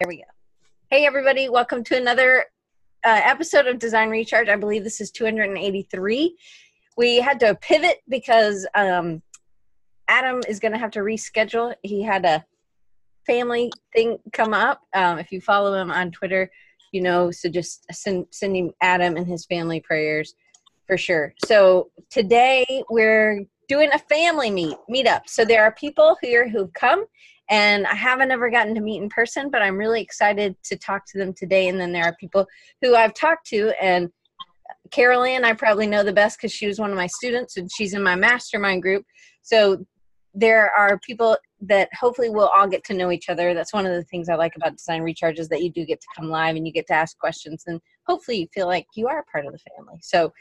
Here we go. Hey, everybody. Welcome to another uh, episode of Design Recharge. I believe this is 283. We had to pivot because um, Adam is going to have to reschedule. He had a family thing come up. Um, if you follow him on Twitter, you know, so just send, sending Adam and his family prayers for sure. So today we're doing a family meet meetup. So there are people here who've come and I haven't ever gotten to meet in person, but I'm really excited to talk to them today. And then there are people who I've talked to, and Carol Ann, I probably know the best because she was one of my students and she's in my mastermind group. So there are people that hopefully we'll all get to know each other. That's one of the things I like about Design Recharge is that you do get to come live and you get to ask questions, and hopefully you feel like you are part of the family. So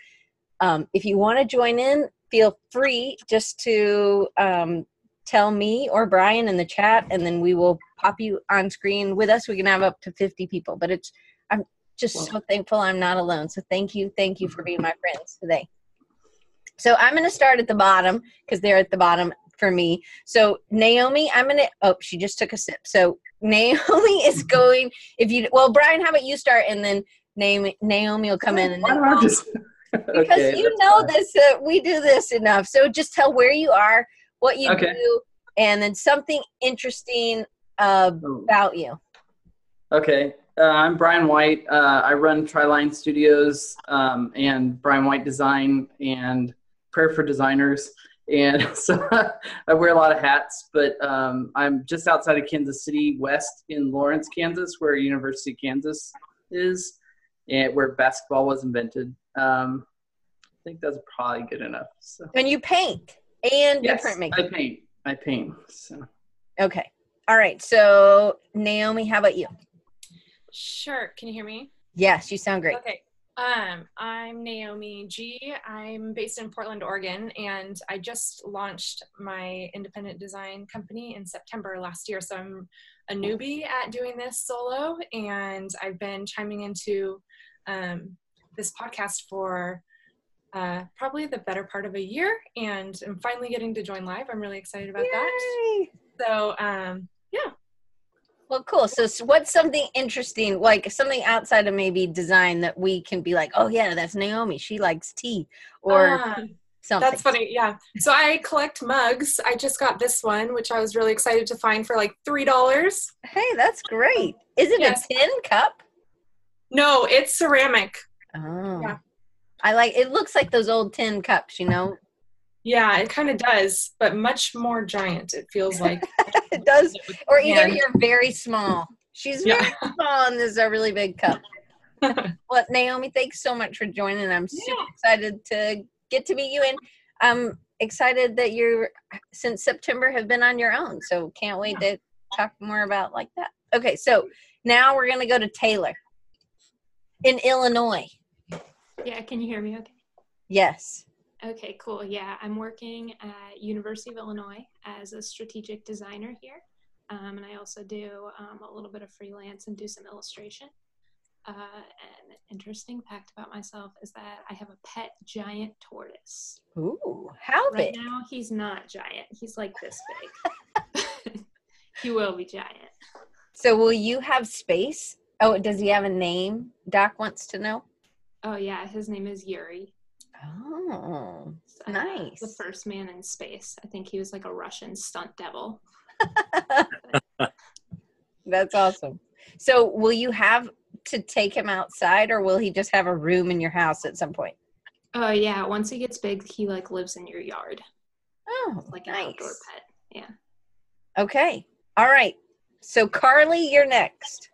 um, if you want to join in, feel free just to um, tell me or Brian in the chat, and then we will pop you on screen with us. We can have up to 50 people, but it's I'm just so thankful I'm not alone. So thank you, thank you for being my friends today. So I'm going to start at the bottom because they're at the bottom for me. So Naomi, I'm going to. Oh, she just took a sip. So Naomi is going. If you well, Brian, how about you start and then Naomi Naomi will come in and then. Just, because okay, you know fine. this, uh, we do this enough. So just tell where you are, what you okay. do, and then something interesting uh, about you. Okay. Uh, I'm Brian White. Uh, I run Triline Studios um, and Brian White Design and Prayer for Designers. And so I wear a lot of hats, but um, I'm just outside of Kansas City, west in Lawrence, Kansas, where University of Kansas is, and where basketball was invented. Um, I think that's probably good enough. So. And you paint and yes, you printmaking. I paint. I paint. So. Okay. All right. So Naomi, how about you? Sure. Can you hear me? Yes, you sound great. Okay. Um, I'm Naomi G. I'm based in Portland, Oregon, and I just launched my independent design company in September last year. So I'm a newbie at doing this solo, and I've been chiming into um, this podcast for uh, probably the better part of a year, and I'm finally getting to join live. I'm really excited about Yay! that. So, um, yeah. Well, cool. So, so, what's something interesting, like something outside of maybe design that we can be like, oh yeah, that's Naomi. She likes tea, or uh, something. That's funny. Yeah. So I collect mugs. I just got this one, which I was really excited to find for like three dollars. Hey, that's great. Is it yes. a tin cup? No, it's ceramic. Oh. Yeah. I like it looks like those old tin cups, you know. Yeah, it kind of does, but much more giant. It feels like it does. Or either you're very small. She's very yeah. small, and this is a really big cup. well, Naomi, thanks so much for joining. I'm super yeah. excited to get to meet you, and I'm excited that you're since September have been on your own. So can't wait yeah. to talk more about like that. Okay, so now we're gonna go to Taylor in Illinois. Yeah, can you hear me okay? Yes. Okay, cool. Yeah, I'm working at University of Illinois as a strategic designer here. Um, and I also do um, a little bit of freelance and do some illustration. Uh, an interesting fact about myself is that I have a pet giant tortoise. Ooh, how right big? now he's not giant. He's like this big. he will be giant. So will you have space? Oh, does he have a name? Doc wants to know. Oh yeah, his name is Yuri. Oh, uh, nice. The first man in space. I think he was like a Russian stunt devil. That's awesome. So, will you have to take him outside, or will he just have a room in your house at some point? Oh yeah, once he gets big, he like lives in your yard. Oh, like an nice. outdoor pet. Yeah. Okay. All right. So, Carly, you're next.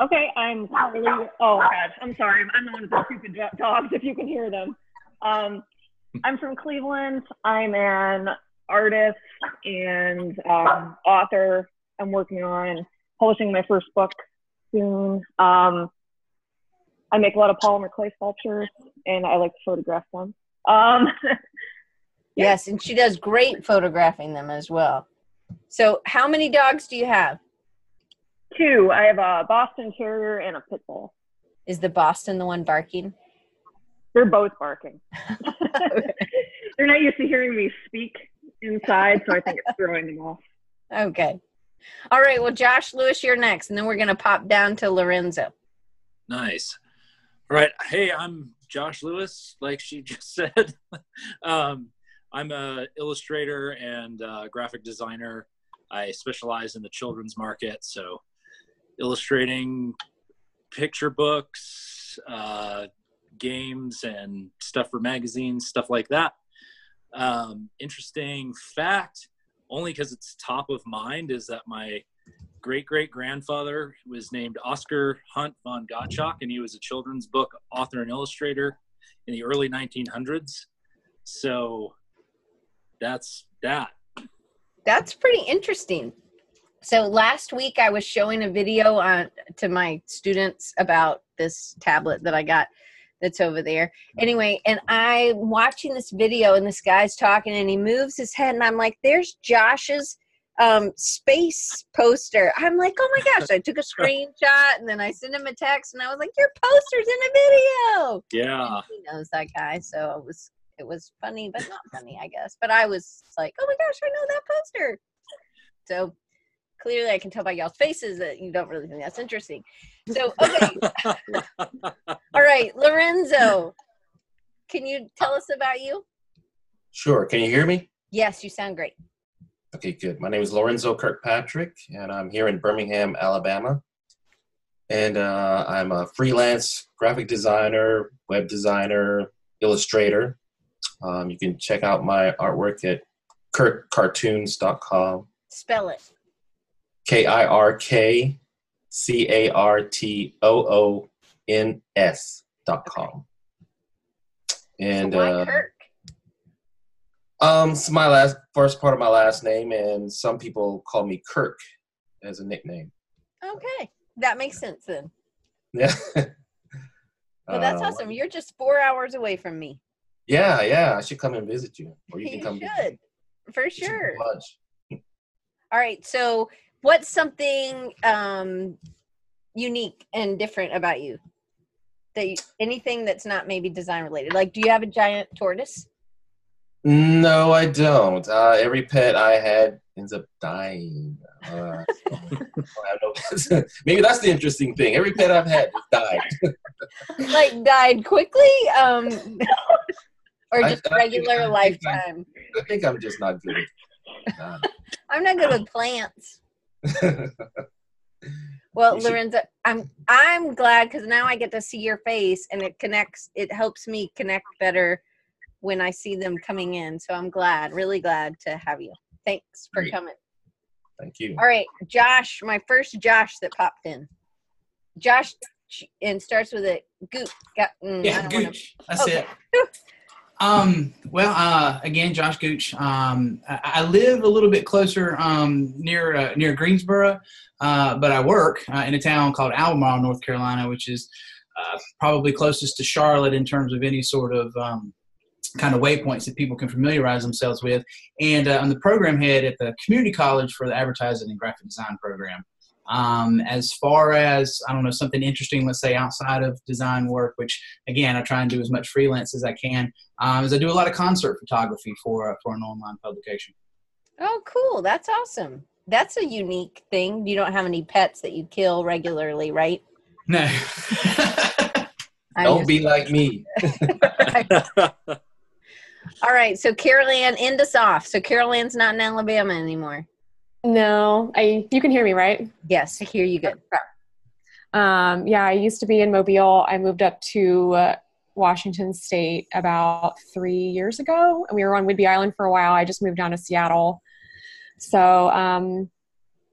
Okay, I'm Carly. Oh gosh, I'm sorry. I'm the one with the stupid dogs. If you can hear them. Um, I'm from Cleveland. I'm an artist and um, author. I'm working on publishing my first book soon. Um, I make a lot of polymer clay sculptures, and I like to photograph them. Um, yes, and she does great photographing them as well. So, how many dogs do you have? Two. I have a Boston Terrier and a Pit Bull. Is the Boston the one barking? They're both barking. They're not used to hearing me speak inside, so I think it's throwing them off. Okay. All right. Well, Josh Lewis, you're next, and then we're gonna pop down to Lorenzo. Nice. All right. Hey, I'm Josh Lewis, like she just said. um, I'm a illustrator and uh, graphic designer. I specialize in the children's market, so illustrating picture books, uh, games, and stuff for magazines, stuff like that. Um, interesting fact, only because it's top of mind, is that my great great grandfather was named Oscar Hunt von Gottschalk, and he was a children's book author and illustrator in the early 1900s. So that's that. That's pretty interesting. So last week I was showing a video on to my students about this tablet that I got that's over there. Anyway, and I'm watching this video and this guy's talking and he moves his head and I'm like, there's Josh's um space poster. I'm like, oh my gosh. I took a screenshot and then I sent him a text and I was like, your poster's in a video. Yeah. And he knows that guy, so it was it was funny, but not funny, I guess. But I was like, oh my gosh, I know that poster. So clearly I can tell by y'all's faces that you don't really think that's interesting. So okay. All right, Lorenzo. Can you tell us about you? Sure. Can you hear me? Yes, you sound great. Okay, good. My name is Lorenzo Kirkpatrick, and I'm here in Birmingham, Alabama. And uh, I'm a freelance graphic designer, web designer, illustrator. Um, you can check out my artwork at kirkcartoons.com. Spell it. K I R K C A R T O O N S dot com. And so why uh, Kirk? Um, it's my last first part of my last name, and some people call me Kirk as a nickname. Okay, that makes sense then. Yeah. Well, that's Uh, awesome. You're just four hours away from me. Yeah, yeah. I should come and visit you, or you You can come. should, for sure. All right. So, what's something um, unique and different about you? That you, anything that's not maybe design related? Like, do you have a giant tortoise? No, I don't. Uh, every pet I had ends up dying. Uh, no. Maybe that's the interesting thing. Every pet I've had died. Like, died quickly, um, or just I- regular I- lifetime? I think I'm just not good. at I'm not good with plants. Well, Lorenzo, I'm I'm glad because now I get to see your face and it connects. It helps me connect better when I see them coming in. So I'm glad, really glad to have you. Thanks for Great. coming. Thank you. All right, Josh, my first Josh that popped in. Josh and starts with a goop. Got, mm, Yeah, don't wanna- That's Okay. it. Um, well, uh, again, Josh Gooch. Um, I, I live a little bit closer um, near uh, near Greensboro, uh, but I work uh, in a town called Albemarle, North Carolina, which is uh, probably closest to Charlotte in terms of any sort of um, kind of waypoints that people can familiarize themselves with. And uh, I'm the program head at the community college for the advertising and graphic design program. Um, as far as I don't know something interesting, let's say outside of design work, which again I try and do as much freelance as I can, um, is I do a lot of concert photography for uh, for an online publication. Oh, cool. That's awesome. That's a unique thing. You don't have any pets that you kill regularly, right? No. Don't just- be like me. All right. So Carol Ann, end us off. So Carol Ann's not in Alabama anymore. No, I you can hear me, right? Yes, I hear you good. Um, yeah, I used to be in Mobile. I moved up to uh, Washington State about three years ago, and we were on Whidbey Island for a while. I just moved down to Seattle. So um,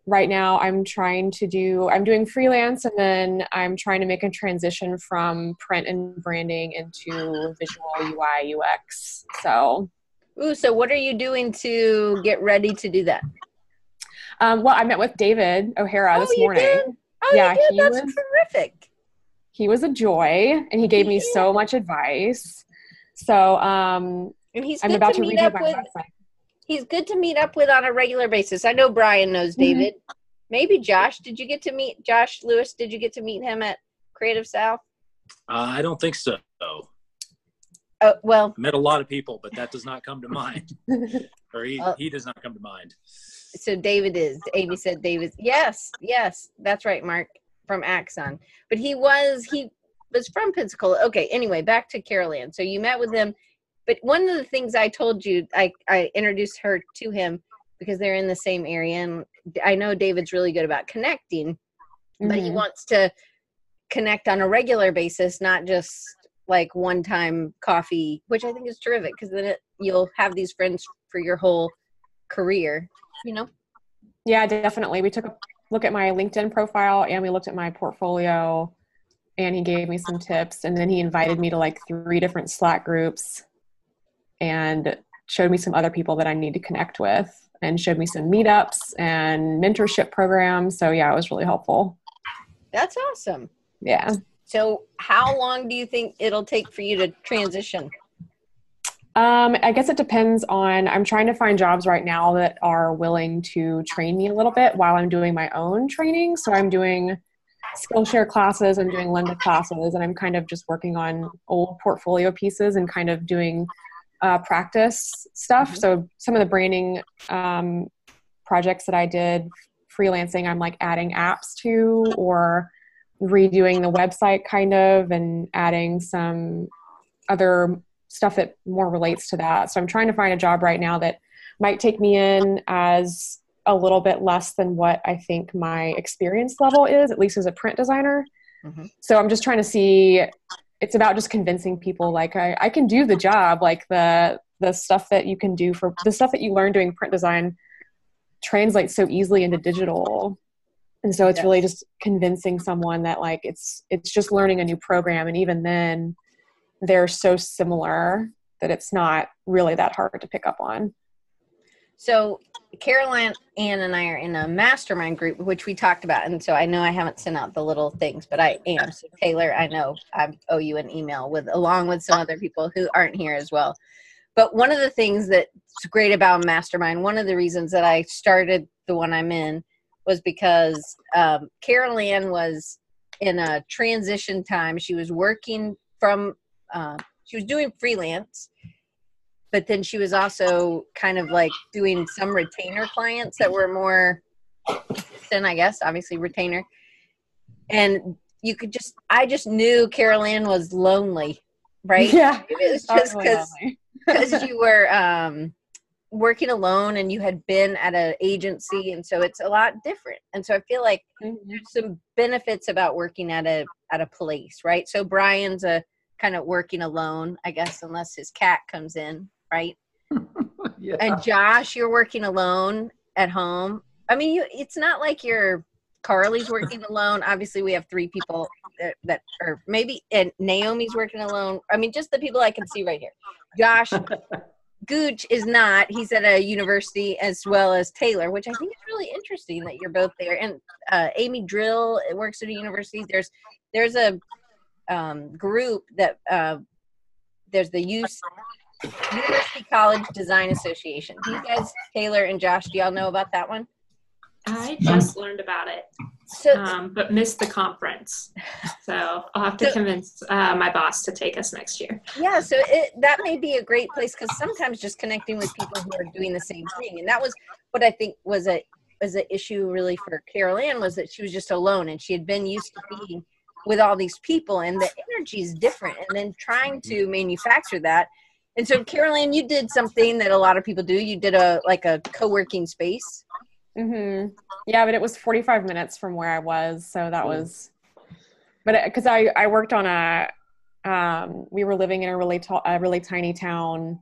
right now, I'm trying to do. I'm doing freelance, and then I'm trying to make a transition from print and branding into visual UI UX. So Ooh, so what are you doing to get ready to do that? Um, well, I met with David O'Hara Oh, this you morning. did? Oh, Yeah, you did? he That's was- terrific. he was a joy and he gave me so much advice so um And he's i'm good about to to meet up my with. website He's good to meet up with on a regular basis. I know Brian knows Mhm. David. Maybe Josh. Did you get to meet Josh Lewis? Did you get to meet him at Creative South? Uh, I don't think so. Uh, well, I met a lot of people, but that does not come to mind, or he, Uh, he does not come to mind. So David is. Amy said David. Yes, yes, that's right, Mark from Axon. But he was he was from Pensacola. Okay, anyway, back to Carol Ann. So you met with him, but one of the things I told you, I I introduced her to him because they're in the same area, and I know David's really good about connecting, but he Mhm. wants to connect on a regular basis, not just like one time coffee, which I think is terrific because then it, you'll have these friends for your whole career. You know. Yeah, definitely. We took a look at my LinkedIn profile and we looked at my portfolio and he gave me some tips and then he invited me to like three different Slack groups and showed me some other people that I need to connect with and showed me some meetups and mentorship programs. So yeah, it was really helpful. That's awesome. Yeah. So, how long do you think it'll take for you to transition? Um, I guess it depends on. I'm trying to find jobs right now that are willing to train me a little bit while I'm doing my own training. So I'm doing Skillshare classes, I'm doing Lynda classes, and I'm kind of just working on old portfolio pieces and kind of doing uh, practice stuff. So some of the branding um, projects that I did freelancing, I'm like adding apps to or redoing the website kind of and adding some other stuff that more relates to that. So I'm trying to find a job right now that might take me in as a little bit less than what I think my experience level is, at least as a print designer. Mhm. So I'm just trying to see. It's about just convincing people like I, I can do the job, like the the stuff that you can do for the stuff that you learn doing print design translates so easily into digital. And so it's really just convincing someone that like it's it's just learning a new program and even then they're so similar that it's not really that hard to pick up on. So, Caroline, Ann, and I are in a mastermind group, which we talked about. And so I know I haven't sent out the little things, but I am. So, Taylor, I know I owe you an email with, along with some other people who aren't here as well. But one of the things that's great about Mastermind, one of the reasons that I started the one I'm in was because um, was in a transition time. She was working from, uh, she was doing freelance, but then she was also kind of like doing some retainer clients that were more than I guess, obviously retainer. And you could just, I just knew Carol Ann was lonely, right? Yeah. It was just because because you were um, working alone and you had been at an agency, and so it's a lot different. And so I feel like there's some benefits about working at a at a place, right? So Brian's a kind of working alone, I guess, unless his cat comes in, right? yeah. And Josh, you're working alone at home. I mean, you, it's not like you're Carly's working alone. Obviously, we have three people that, that or maybe and Naomi's working alone. I mean, just the people I can see right here. Josh Gooch is not. He's at a university as well as Taylor, which I think is really interesting that you're both there. And uh, Amy Drill works at a university. There's there's a um, group that uh, there's the use University College Design Association. Do you guys, Taylor and Josh, do y'all know about that one? I just learned about it, So um, but missed the conference. So I'll have to So- convince uh, my boss to take us next year. yeah, so it that may be a great place because sometimes just connecting with people who are doing the same thing, and that was what I think was a was an issue really for Carol Ann was that she was just alone and she had been used to being with all these people, and the energy is different, and then trying to manufacture that. And so, Carol Ann you did something that a lot of people do. You did a like a co-working space. hmm Yeah, but it was 45 minutes from where I was, so that was. But because I I worked on a, um, we were living in a really tall, a really tiny town,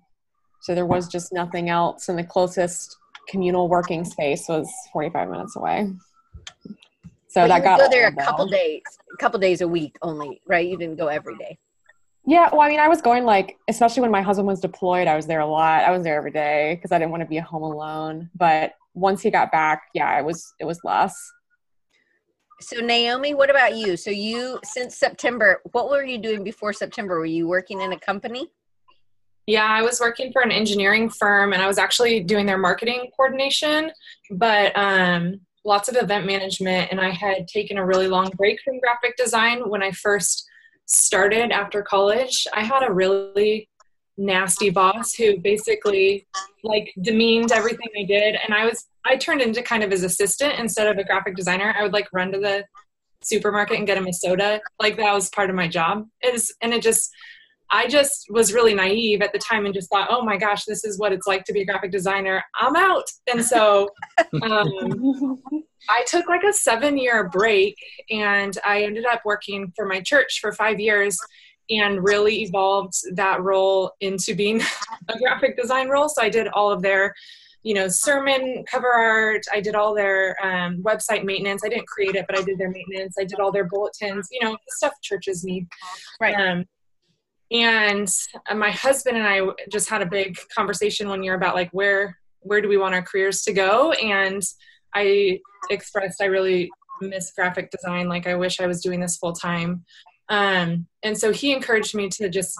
so there was just nothing else, and the closest communal working space was 45 minutes away. So But that you got go there a old, though. couple days, a couple days a week only, right? You didn't go every day. Yeah, well, I mean, I was going like, especially when my husband was deployed, I was there a lot. I was there every day because I didn't want to be home alone. But once he got back, yeah, it was it was less. So Naomi, what about you? So you since September, what were you doing before September? Were you working in a company? Yeah, I was working for an engineering firm and I was actually doing their marketing coordination, but um, lots of event management. And I had taken a really long break from graphic design when I first started after college. I had a really nasty boss who basically like demeaned everything I did. And I was, I turned into kind of his assistant instead of a graphic designer. I would like run to the supermarket and get him a soda. Like that was part of my job. It is, and it just, I just was really naive at the time and just thought, oh my gosh, this is what it's like to be a graphic designer. I'm out. And so um, I took like a seven year break and I ended up working for my church for five years and really evolved that role into being a graphic design role. So I did all of their you know sermon cover art i did all their um, website maintenance i didn't create it but i did their maintenance i did all their bulletins you know the stuff churches need Right. um, and uh, my husband and i just had a big conversation one year about like where where do we want our careers to go? And i expressed i really miss graphic design. Like i wish i was doing this full time um, and so he encouraged me to just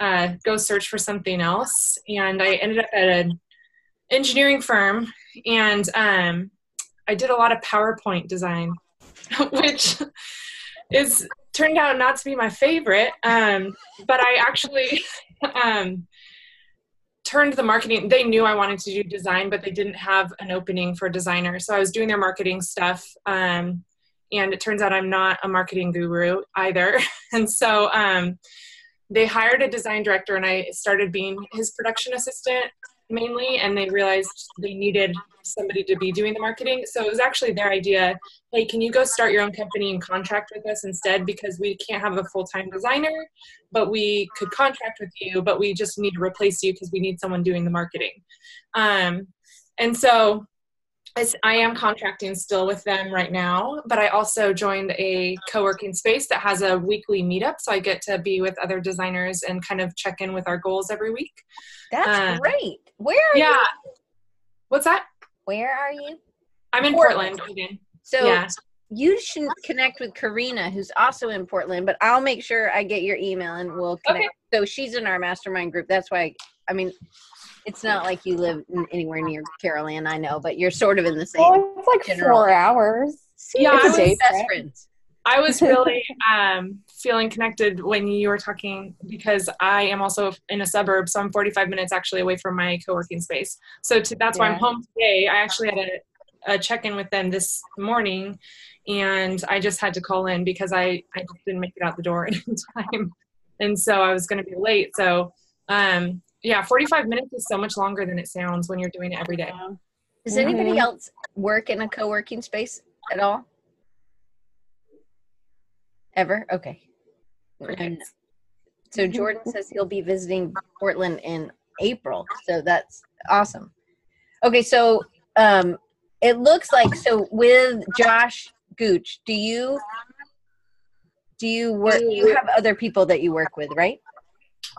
uh, go search for something else. And i ended up at an engineering firm. And um, i did a lot of powerpoint design which is turned out not to be my favorite um, but i actually um, turned the marketing they knew i wanted to do design but they didn't have an opening for a designer. So i was doing their marketing stuff um, and it turns out i'm not a marketing guru either. And so um, they hired a design director and i started being his production assistant mainly and they realized they needed somebody to be doing the marketing. So it was actually their idea hey can you go start your own company and contract with us instead? Because we can't have a full-time designer but we could contract with you but we just need to replace you because we need someone doing the marketing. Um, and so I am contracting still with them right now, but I also joined a co working space that has a weekly meetup. So I get to be with other designers and kind of check in with our goals every week. That's Uh, great. Where are Yeah. you? What's that? Where are you? I'm in Portland. Portland, So yeah. you should connect with Karina, who's also in Portland, but I'll make sure I get your email and we'll connect. So she's in our mastermind group. That's why, I mean, it's not like you live n- anywhere near Carol Ann, I know, but you're sort of in the same. Well, it's like general- four hours. See, Yeah, it's I a was- day best trip. friends. I was really um, feeling connected when you were talking because I am also in a suburb, so I'm 45 minutes actually away from my co-working space. So to, that's why I'm home today. I actually had a, a check-in with them this morning, and I just had to call in because I I didn't make it out the door in time, and so I was going to be late. So um, yeah, 45 minutes is so much longer than it sounds when you're doing it every day. Does anybody Mhm. else work in a co-working space at all? Ever? Okay. And so Jordan says he'll be visiting Portland in April. So that's awesome. Okay, so um it looks like so with Josh Gooch, do you do you work you have other people that you work with, right?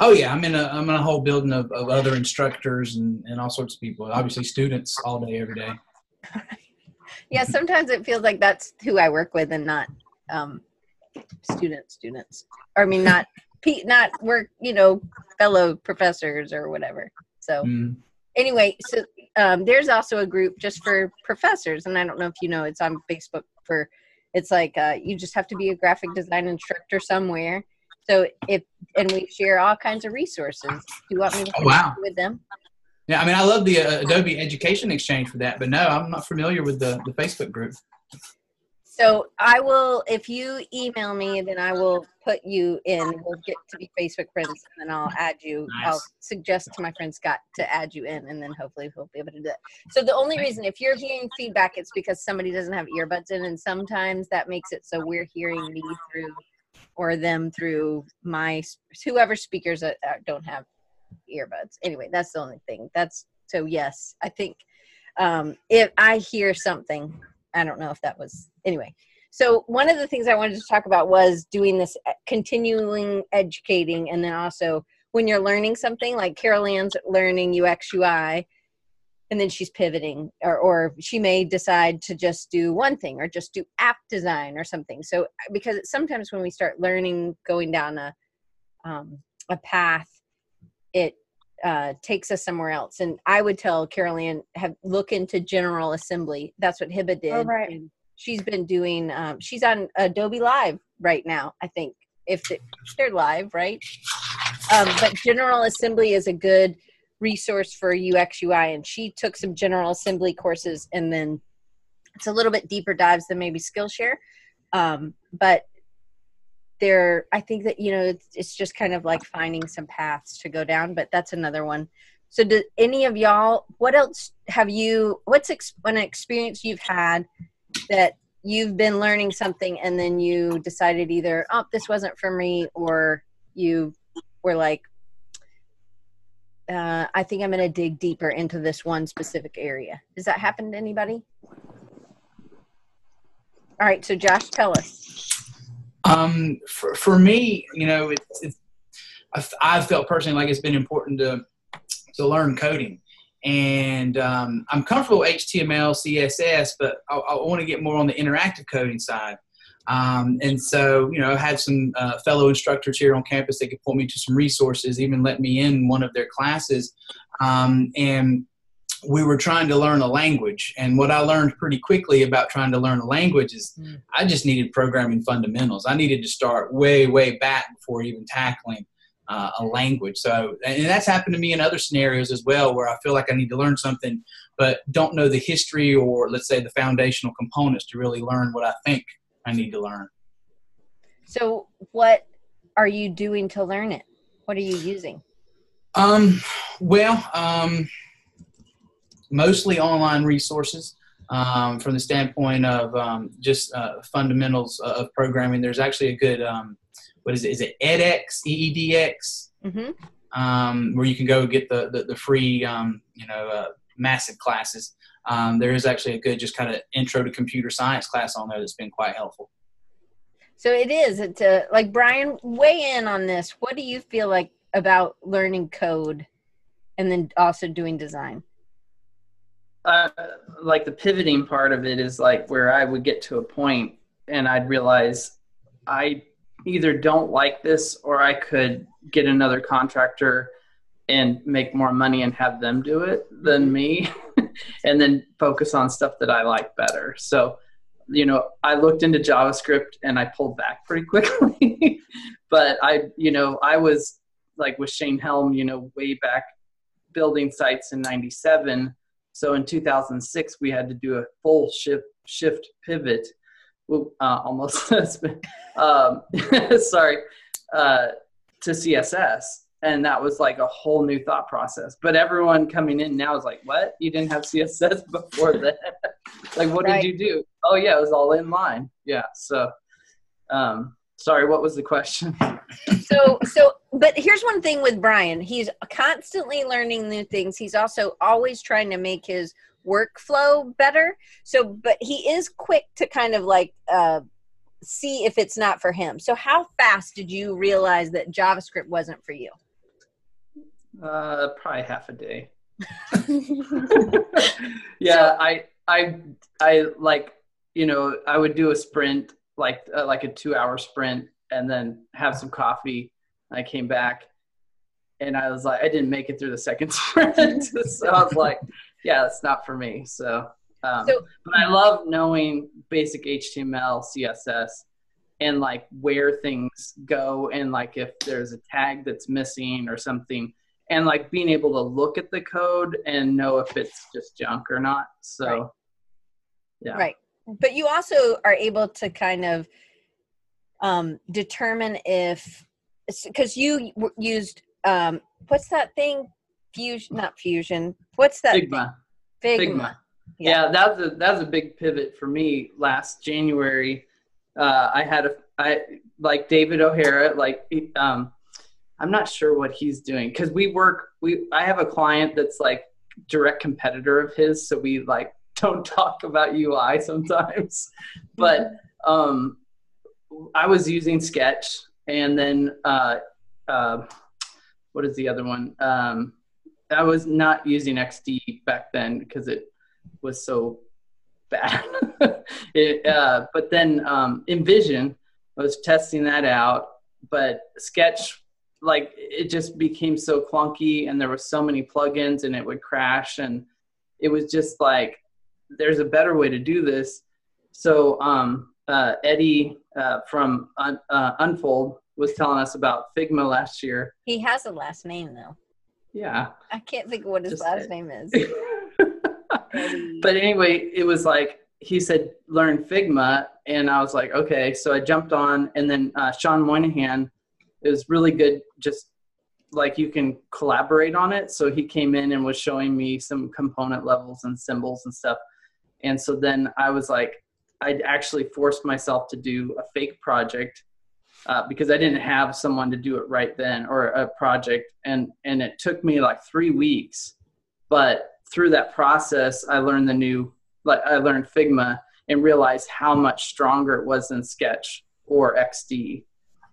Oh yeah, I'm in a I'm in a whole building of, of other instructors and, and all sorts of people. Obviously students all day, every day. Yeah, sometimes it feels like that's who I work with and not um student students. Or I mean not pe- not work, you know, fellow professors or whatever. So Mm. anyway, so um, there's also a group just for professors, and I don't know if you know, it's on Facebook for. It's like uh, you just have to be a graphic design instructor somewhere. So if and we share all kinds of resources. Do you want me to Oh, wow. with them? Yeah, I mean I love the uh, Adobe Education Exchange for that, but no, I'm not familiar with the, the Facebook group. So I will, if you email me, then I will put you in. We'll get to be Facebook friends, and then I'll add you. I'll suggest to my friend Scott to add you in, and then hopefully he'll be able to do that. So the only reason, if you're hearing feedback, it's because somebody doesn't have earbuds in, and sometimes that makes it so we're hearing me through, or them through my whoever speakers that don't have earbuds. Anyway, that's the only thing. That's so yes, I think um, if I hear something, I don't know if that was anyway. So one of the things I wanted to talk about was doing this uh, continuing educating, and then also when you're learning something like Carol Ann's learning UX UI, and then she's pivoting, or or she may decide to just do one thing or just do app design or something. So because sometimes when we start learning, going down a um, a path, it uh, takes us somewhere else. And I would tell Carol Ann have look into General Assembly. That's what Hiba did. Oh, right. And she's been doing. Um, she's on Adobe Live right now. I think if they're live, right? Um, but General Assembly is a good resource for UX UI, and she took some General Assembly courses, and then it's a little bit deeper dives than maybe Skillshare. Um, but there, I think that you know it's, it's just kind of like finding some paths to go down. But that's another one. So, do any of y'all? What else have you? What's ex- an experience you've had that you've been learning something and then you decided either oh this wasn't for me or you were like uh, i think i'm going to dig deeper into this one specific area. Does that happen to anybody? All right so josh tell us. Um, for, for me, you know, it, it, I've, I've felt personally like it's been important to to learn coding, and um, I'm comfortable with HTML, CSS, but I, I want to get more on the interactive coding side. Um, and so, you know, I had some uh, fellow instructors here on campus that could point me to some resources, even let me in one of their classes. Um, and we were trying to learn a language. And what I learned pretty quickly about trying to learn a language is Mm. I just needed programming fundamentals. I needed to start way, way back before even tackling uh, a language. So, and that's happened to me in other scenarios as well, where I feel like I need to learn something, but don't know the history or let's say the foundational components to really learn what I think I need to learn. so what are you doing to learn it what are you using Um, well, um, mostly online resources. Um, from the standpoint of um, just uh, fundamentals of programming, there's actually a good um, what is it? Is it edX? EEDX? mm-hmm. um, where you can go get the the, the free um, you know uh, massive classes. Um, there is actually a good just kind of intro to computer science class on there that's been quite helpful. so it is it's a, like brian weigh in on this. What do you feel like about learning code and then also doing design? Uh, like the pivoting part of it is like where I would get to a point and I'd realize I either don't like this or I could get another contractor and make more money and have them do it than me and then focus on stuff that I like better. So, you know, I looked into JavaScript and I pulled back pretty quickly. but I, you know, I was like with Shane Helm, you know, way back building sites in 97 so in 2006, we had to do a full shift shift pivot. Uh, almost um, sorry uh, to CSS, and that was like a whole new thought process. But everyone coming in now is like, "What? You didn't have CSS before that? like, what Right. did you do? Oh yeah, it was all in line. Yeah. So, um, sorry, what was the question? so so but here's one thing with brian he's constantly learning new things he's also always trying to make his workflow better so but he is quick to kind of like uh see if it's not for him so how fast did you realize that javascript wasn't for you Uh, probably half a day. yeah, I, I, I like, you know, I would do a sprint, like, uh, like a two-hour sprint, and then have some coffee. I came back, and I was like, I didn't make it through the second sprint, so I was like, yeah, that's not for me. So, um, So- but I love knowing basic HTML, CSS, and like where things go, and like if there's a tag that's missing or something and like being able to look at the code and know if it's just junk or not. So, Right. yeah. right but you also are able to kind of um determine if because you w- used um what's that thing fusion not fusion what's that Figma. thing? Figma. Yeah. Yeah, that was a that was a big pivot for me last January. Uh, I had a I like David O'Hara. Like um, I'm not sure what he's doing because we work. We I have a client that's like direct competitor of his, so we like don't talk about UI sometimes. but um, I was using Sketch, and then uh, uh, what is the other one? Um, I was not using XD back then because it was so bad. it, uh, but then um, InVision, I was testing that out, but Sketch, like it just became so clunky, and there were so many plugins, and it would crash, and it was just like, there's a better way to do this. So um, uh, Eddie uh, from Un- uh, Unfold was telling us about Figma last year. He has a last name though. Yeah. I can't think of what his Just last Ed. name is. But anyway, it was like he said, learn Figma, and I was like, okay. So I jumped on, and then uh, Sean Moynihan is really good. Just like you can collaborate on it. So he came in and was showing me some component levels and symbols and stuff. And so then I was like, I'd actually forced myself to do a fake project uh, because I didn't have someone to do it right then or a project, and and it took me like three weeks. But through that process, I learned the new, like I learned Figma and realized how much stronger it was than Sketch or XD.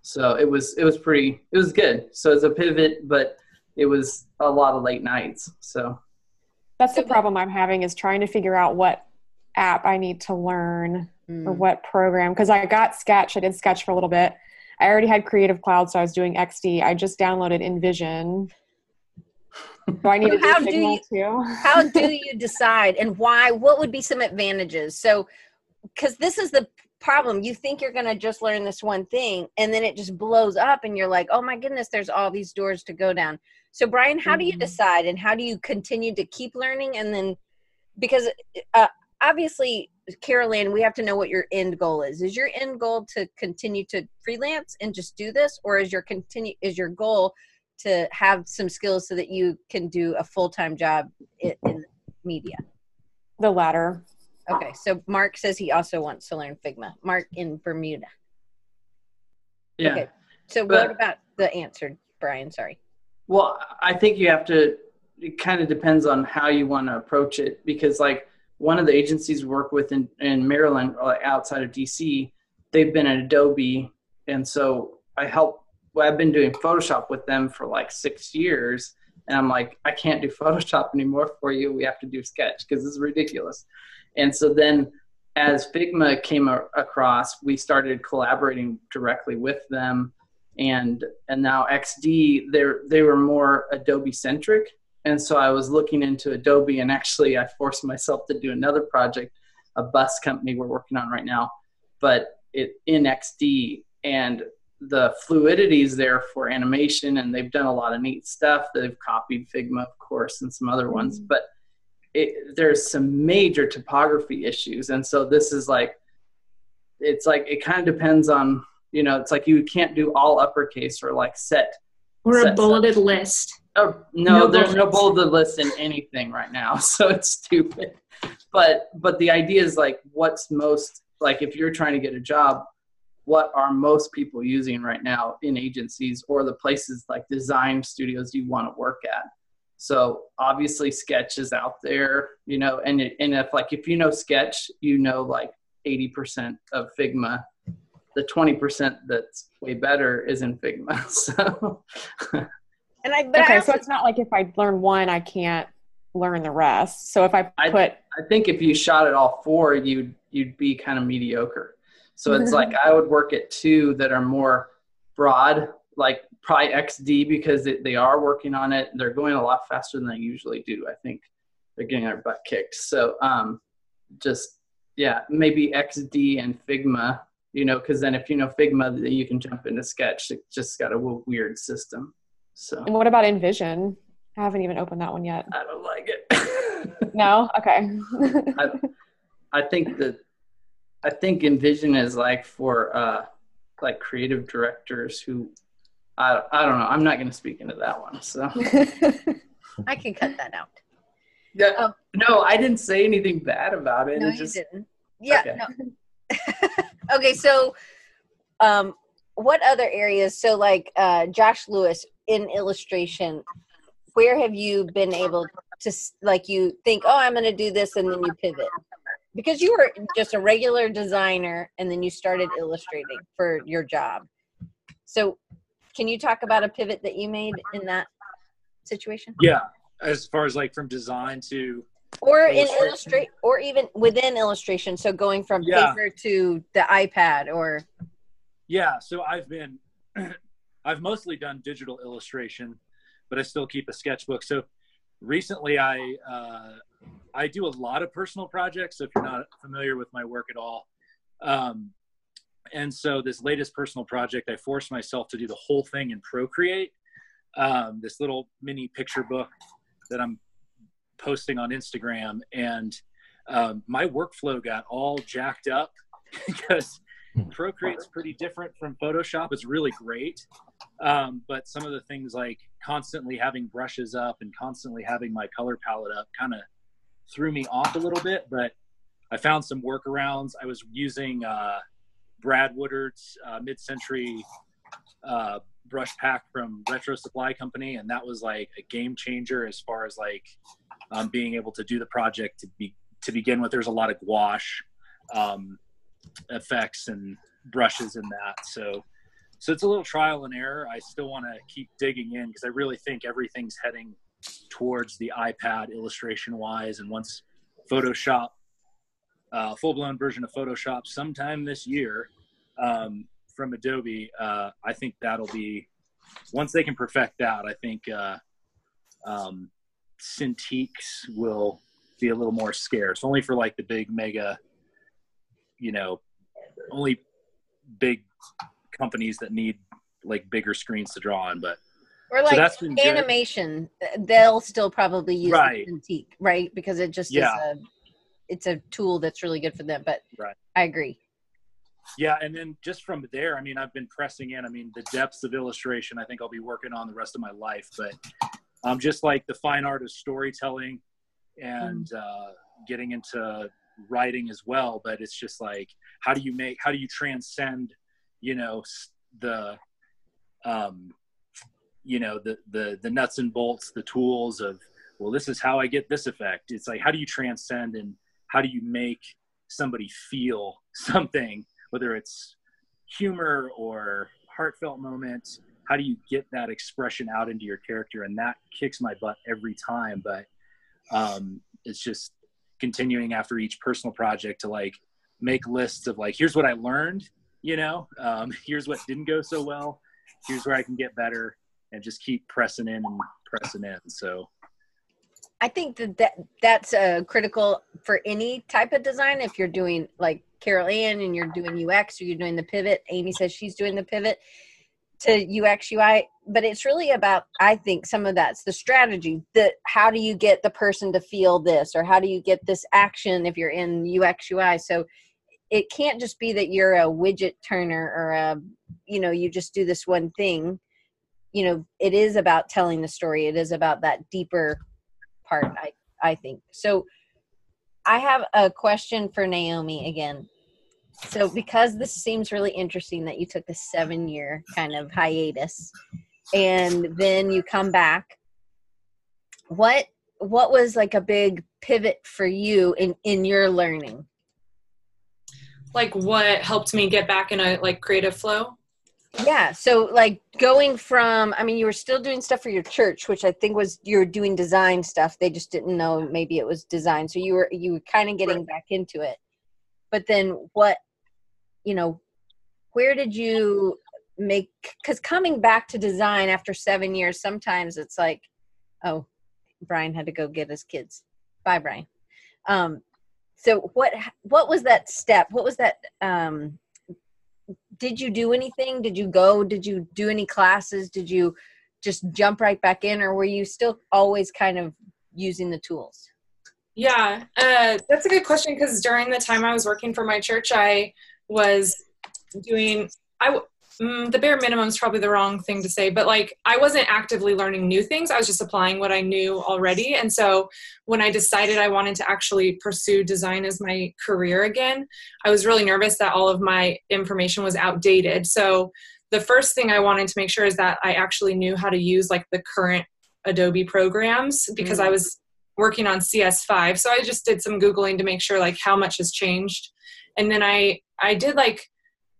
So it was it was pretty it was good. So it's a pivot, but it was a lot of late nights. So That's the problem I'm having is trying to figure out what app I need to learn or Mm. what program because I got Sketch. I did Sketch for a little bit. I already had Creative Cloud, so I was doing XD. I just downloaded InVision. Do I need to How do Figma you- too? How do you decide and why? What would be some advantages? So, because this is the problem. You think you're going to just learn this one thing and then it just blows up and you're like, oh my goodness, there's all these doors to go down. So, Brian, how do you Mhm. decide and how do you continue to keep learning? And then, because uh, obviously, Carol Ann, we have to know what your end goal is. Is your end goal to continue to freelance and just do this, or is your continue is your goal to have some skills so that you can do a full time job in, in media? The latter. Okay, so Mark says he also wants to learn Figma. Mark in Bermuda. yeah. Okay, so But- what about the answer, Brian? Sorry. Well, I think you have to. It kind of depends on how you want to approach it because, like, one of the agencies we work with in, in Maryland, like outside of DC, they've been at Adobe, and so I help. Well, I've been doing Photoshop with them for like six years, and I'm like, I can't do Photoshop anymore for you. We have to do Sketch because it's ridiculous. And so then, as Figma came a- across, we started collaborating directly with them. And and now XD they were more Adobe centric. And so I was looking into Adobe and actually I forced myself to do another project a bus company we're working on right now but it in XD and the fluidity is there for animation and they've done a lot of neat stuff. They've copied Figma of course and some other ones mm-hmm. but it, there's some major topography issues. And so this is like it's like it kind of depends on you know it's like you can't do all uppercase or like set Or a Set- bulleted list. oh no, No there's no bulleted list in anything right now so it's stupid. But but the idea is like what's most like if you're trying to get a job what are most people using right now in agencies or the places like design studios you want to work at so obviously sketch is out there you know and it, and if like if you know sketch you know like 80% of figma the 20% that's way better is in figma so And I, but I Okay, also, so it's not like if I learn one, I can't learn the rest. So if I I- put I think if you shot at all four, you'd you'd be kind of mediocre. So it's like I would work at two that are more broad, like probably XD because it, they are working on it. They're going a lot faster than they usually do. I think they're getting their butt kicked. So um, just yeah, maybe XD and Figma. You know, because then if you know Figma, then you can jump into Sketch. It's just got a weird system. So and what about InVision? I haven't even opened that one yet. I don't like it. No? Okay. I, I think that I think InVision is like for uh, like creative directors who I I don't know. I'm not going to speak into that one. So I can cut that out. yeah, Um, no, I didn't say anything bad about it. No, It you didn't. Yeah. Okay. No. okay, so um, what other areas? So, like uh, Josh Lewis in illustration, where have you been able to like you think, oh, I'm going to do this, and then you pivot because you were just a regular designer, and then you started illustrating for your job. So, can you talk about a pivot that you made in that situation? Yeah, as far as like from design to or in Illustration. illustrate or even within illustration so going from Yeah. paper to the ipad or yeah. So I've been, I've mostly done digital illustration, but I still keep a sketchbook. So recently, I uh, I do a lot of personal projects. So if you're not familiar with my work at all, um, and so this latest personal project, I forced myself to do the whole thing in Procreate. Um, this little mini picture book that I'm posting on Instagram, and um, my workflow got all jacked up because Procreate's pretty different from Photoshop. It's really great, um, but some of the things like constantly having brushes up and constantly having my color palette up kind of threw me off a little bit. But I found some workarounds. I was using uh, Brad Woodard's uh, mid-century uh, brush pack from Retro Supply Company, and that was like a game changer as far as like um, being able to do the project to be to begin with. There's a lot of gouache um, effects and brushes in that, so so it's a little trial and error. I still want to keep digging in because I really think everything's heading towards the iPad illustration wise, and once Photoshop uh, full blown version of Photoshop sometime this year um, from Adobe. Uh, I think that'll be once they can perfect that. I think uh, um, Cintiqs will be a little more scarce, only for like the big mega, you know, only big companies that need like bigger screens to draw on. But or like so animation, they'll still probably use right. Cintiq, right? Because it just yeah. is a it's a tool that's really good for them. But right. I agree. Yeah, and then just from there, I mean, I've been pressing in. I mean, the depths of illustration, I think I'll be working on the rest of my life. But um, just like the fine art of storytelling and mm. uh, getting into writing as well. But it's just like, how do you make? How do you transcend? You know, the, um, you know, the the the nuts and bolts, the tools of well, this is how I get this effect. It's like, how do you transcend and how do you make somebody feel something, whether it's humor or heartfelt moments? How do you get that expression out into your character? And that kicks my butt every time. But um, it's just continuing after each personal project to like make lists of like, here's what I learned, you know, um, here's what didn't go so well, here's where I can get better, and just keep pressing in and pressing in. So I think that, that that's uh, critical for any type of design. If you're doing like Carol Ann and you're doing UX or you're doing the pivot, Amy says she's doing the pivot to UX UI, but it's really about I think some of that's the strategy. That how do you get the person to feel this, or how do you get this action if you're in UX UI? So it can't just be that you're a widget turner or a you know you just do this one thing. You know, it is about telling the story. It is about that deeper part i i think. So i have a question for naomi again. So because this seems really interesting that you took a seven year kind of hiatus and then you come back what what was like a big pivot for you in in your learning? Like what helped me get back in a like creative flow yeah so like going from i mean you were still doing stuff for your church which i think was you were doing design stuff. They just didn't know maybe it was design. So you were you were kind of getting right. back into it. But then what you know where did you make because coming back to design after seven years sometimes it's like oh brian had to go get his kids. Bye brian. Um so what what was that step? What was that um did you do anything? Did you go? Did you do any classes? Did you just jump right back in, or were you still always kind of using the tools? Yeah, uh, that's a good question because during the time I was working for my church, I was doing I mm, the bare minimum is probably the wrong thing to say, but like I wasn't actively learning new things. I was just applying what I knew already. And so when I decided I wanted to actually pursue design as my career again, I was really nervous that all of my information was outdated. So the first thing I wanted to make sure is that I actually knew how to use like the current Adobe programs because mm-hmm. I was working on CS5. So I just did some googling to make sure like how much has changed. And then I I did like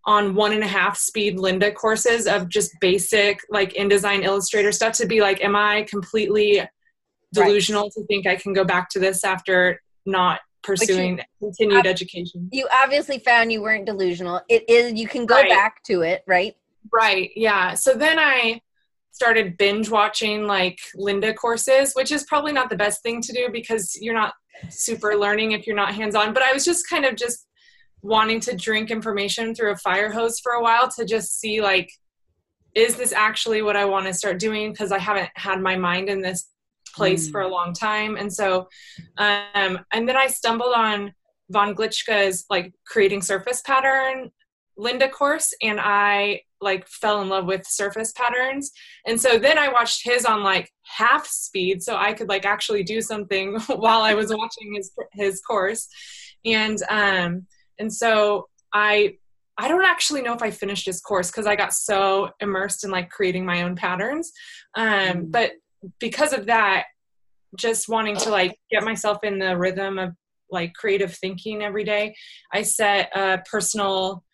on one and a half speed Lynda courses of just basic like InDesign Illustrator stuff to be like, am I completely delusional right. to think I can go back to this after not pursuing you, continued education? You obviously found you weren't delusional. It is you can go right. back to it, right? Right. Yeah. So then I started binge watching like Lynda courses, which is probably not the best thing to do because you're not super learning if you're not hands on. But I was just kind of just wanting to drink information through a fire hose for a while to just see like is this actually what I want to start doing because I haven't had my mind in this place mm. for a long time and so um and then I stumbled on von Glitschka's like creating surface pattern Lynda course and I like fell in love with surface patterns. And so then I watched his on like half speed so I could like actually do something while I was watching his his course. And um and so I I don't actually know if I finished his course because I got so immersed in like creating my own patterns. Um mm. but because of that just wanting to like get myself in the rhythm of like creative thinking every day, I set a personal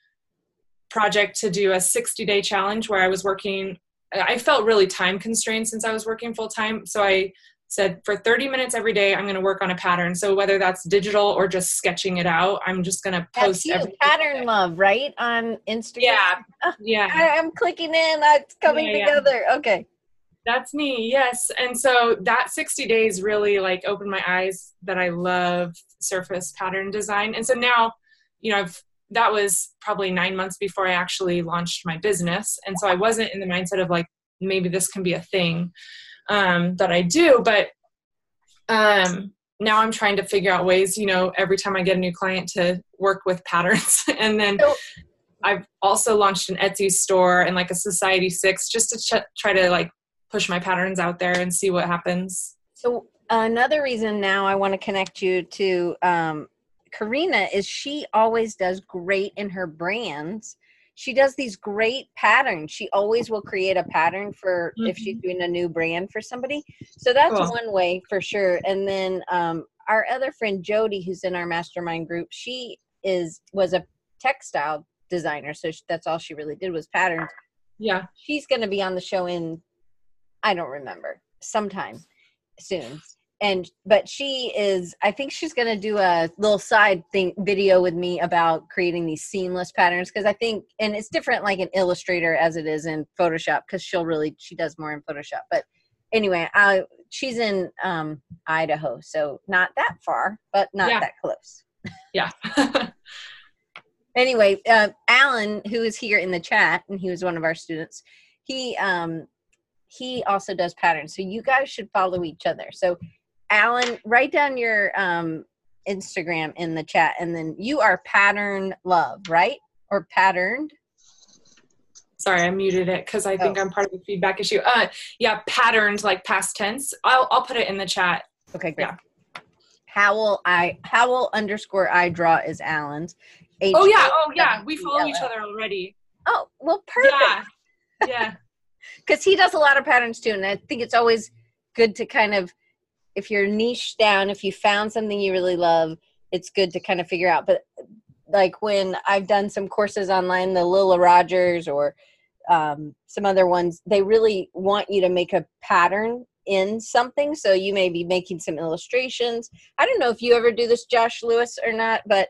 project to do a 60 day challenge where I was working. I felt really time constrained since I was working full time. So I said for 30 minutes every day, I'm going to work on a pattern. So whether that's digital or just sketching it out, I'm just going to post. Pattern love, right? On Instagram. Yeah. Yeah. I, am clicking in. Uh, it's coming yeah, together. Yeah. Okay. That's me. Yes. And so that 60 days really like opened my eyes that I love surface pattern design. And so now, you know, I've that was probably nine months before I actually launched my business. And so I wasn't in the mindset of like, maybe this can be a thing um, that I do. But um, now I'm trying to figure out ways, you know, every time I get a new client to work with patterns. and then I've also launched an Etsy store and like a Society6 just to ch- try to like push my patterns out there and see what happens. So another reason now I want to connect you to um, Karina is she always does great in her brands. She does these great patterns. She always will create a pattern for mm-hmm. if she's mm-hmm. doing a new brand for somebody. So that's cool. one way for sure. And then um, our other friend Jody, who's in our mastermind group, she is was a textile designer. So she, that's all she really did was patterns. Yeah, she's going to be on the show in I don't remember sometime soon and but she is i think she's going to do a little side thing video with me about creating these seamless patterns because i think and it's different like in illustrator as it is in photoshop because she'll really she does more in photoshop but anyway I, she's in um, idaho so not that far but not yeah. that close. Yeah. Anyway uh, alan who is here in the chat and he was one of our students he um he also does patterns so you guys should follow each other. So Alan, write down your um, Instagram in the chat, and then you are pattern love, right? Or patterned? Sorry, I muted it because I think oh. I'm part of the feedback issue. Uh, yeah, patterned like past tense. I'll I'll put it in the chat. Okay, great. Yeah. Howell I Howell underscore I draw is Alan's. H- oh yeah, oh yeah, we follow each other already. Oh well, perfect. Yeah, yeah. Because he does a lot of patterns too, and I think it's always good to kind of if you're niche down, if you found something you really love, it's good to kind of figure out. But like when I've done some courses online, the Lilla Rogers or um, some other ones, they really want you to make a pattern in something. So you may be making some illustrations. I don't know if you ever do this, Josh Lewis, or not, but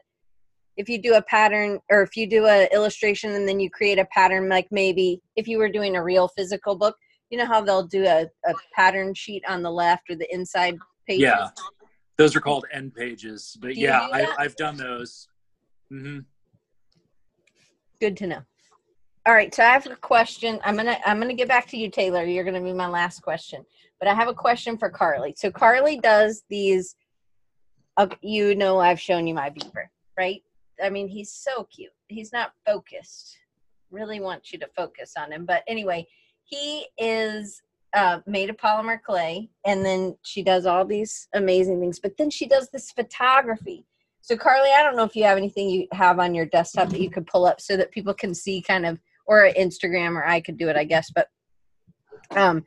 if you do a pattern or if you do a illustration and then you create a pattern, like maybe if you were doing a real physical book, you know how they'll do a, a pattern sheet on the left or the inside pages? Yeah, those are called end pages. But yeah, I, have done those. Mm-hmm. Good to know. All right, so I have a question. I'm gonna I'm gonna get back to you, Taylor. You're gonna be my last question, but I have a question for Carly. So Carly does these. Okay, you know, I've shown you my beaver, right? I mean, he's so cute. He's not focused. Really want you to focus on him, but anyway, he is uh, made of polymer clay, and then she does all these amazing things. But then she does this photography. So, Carly, I don't know if you have anything you have on your desktop that you could pull up so that people can see kind of, or Instagram, or I could do it, I guess. But um,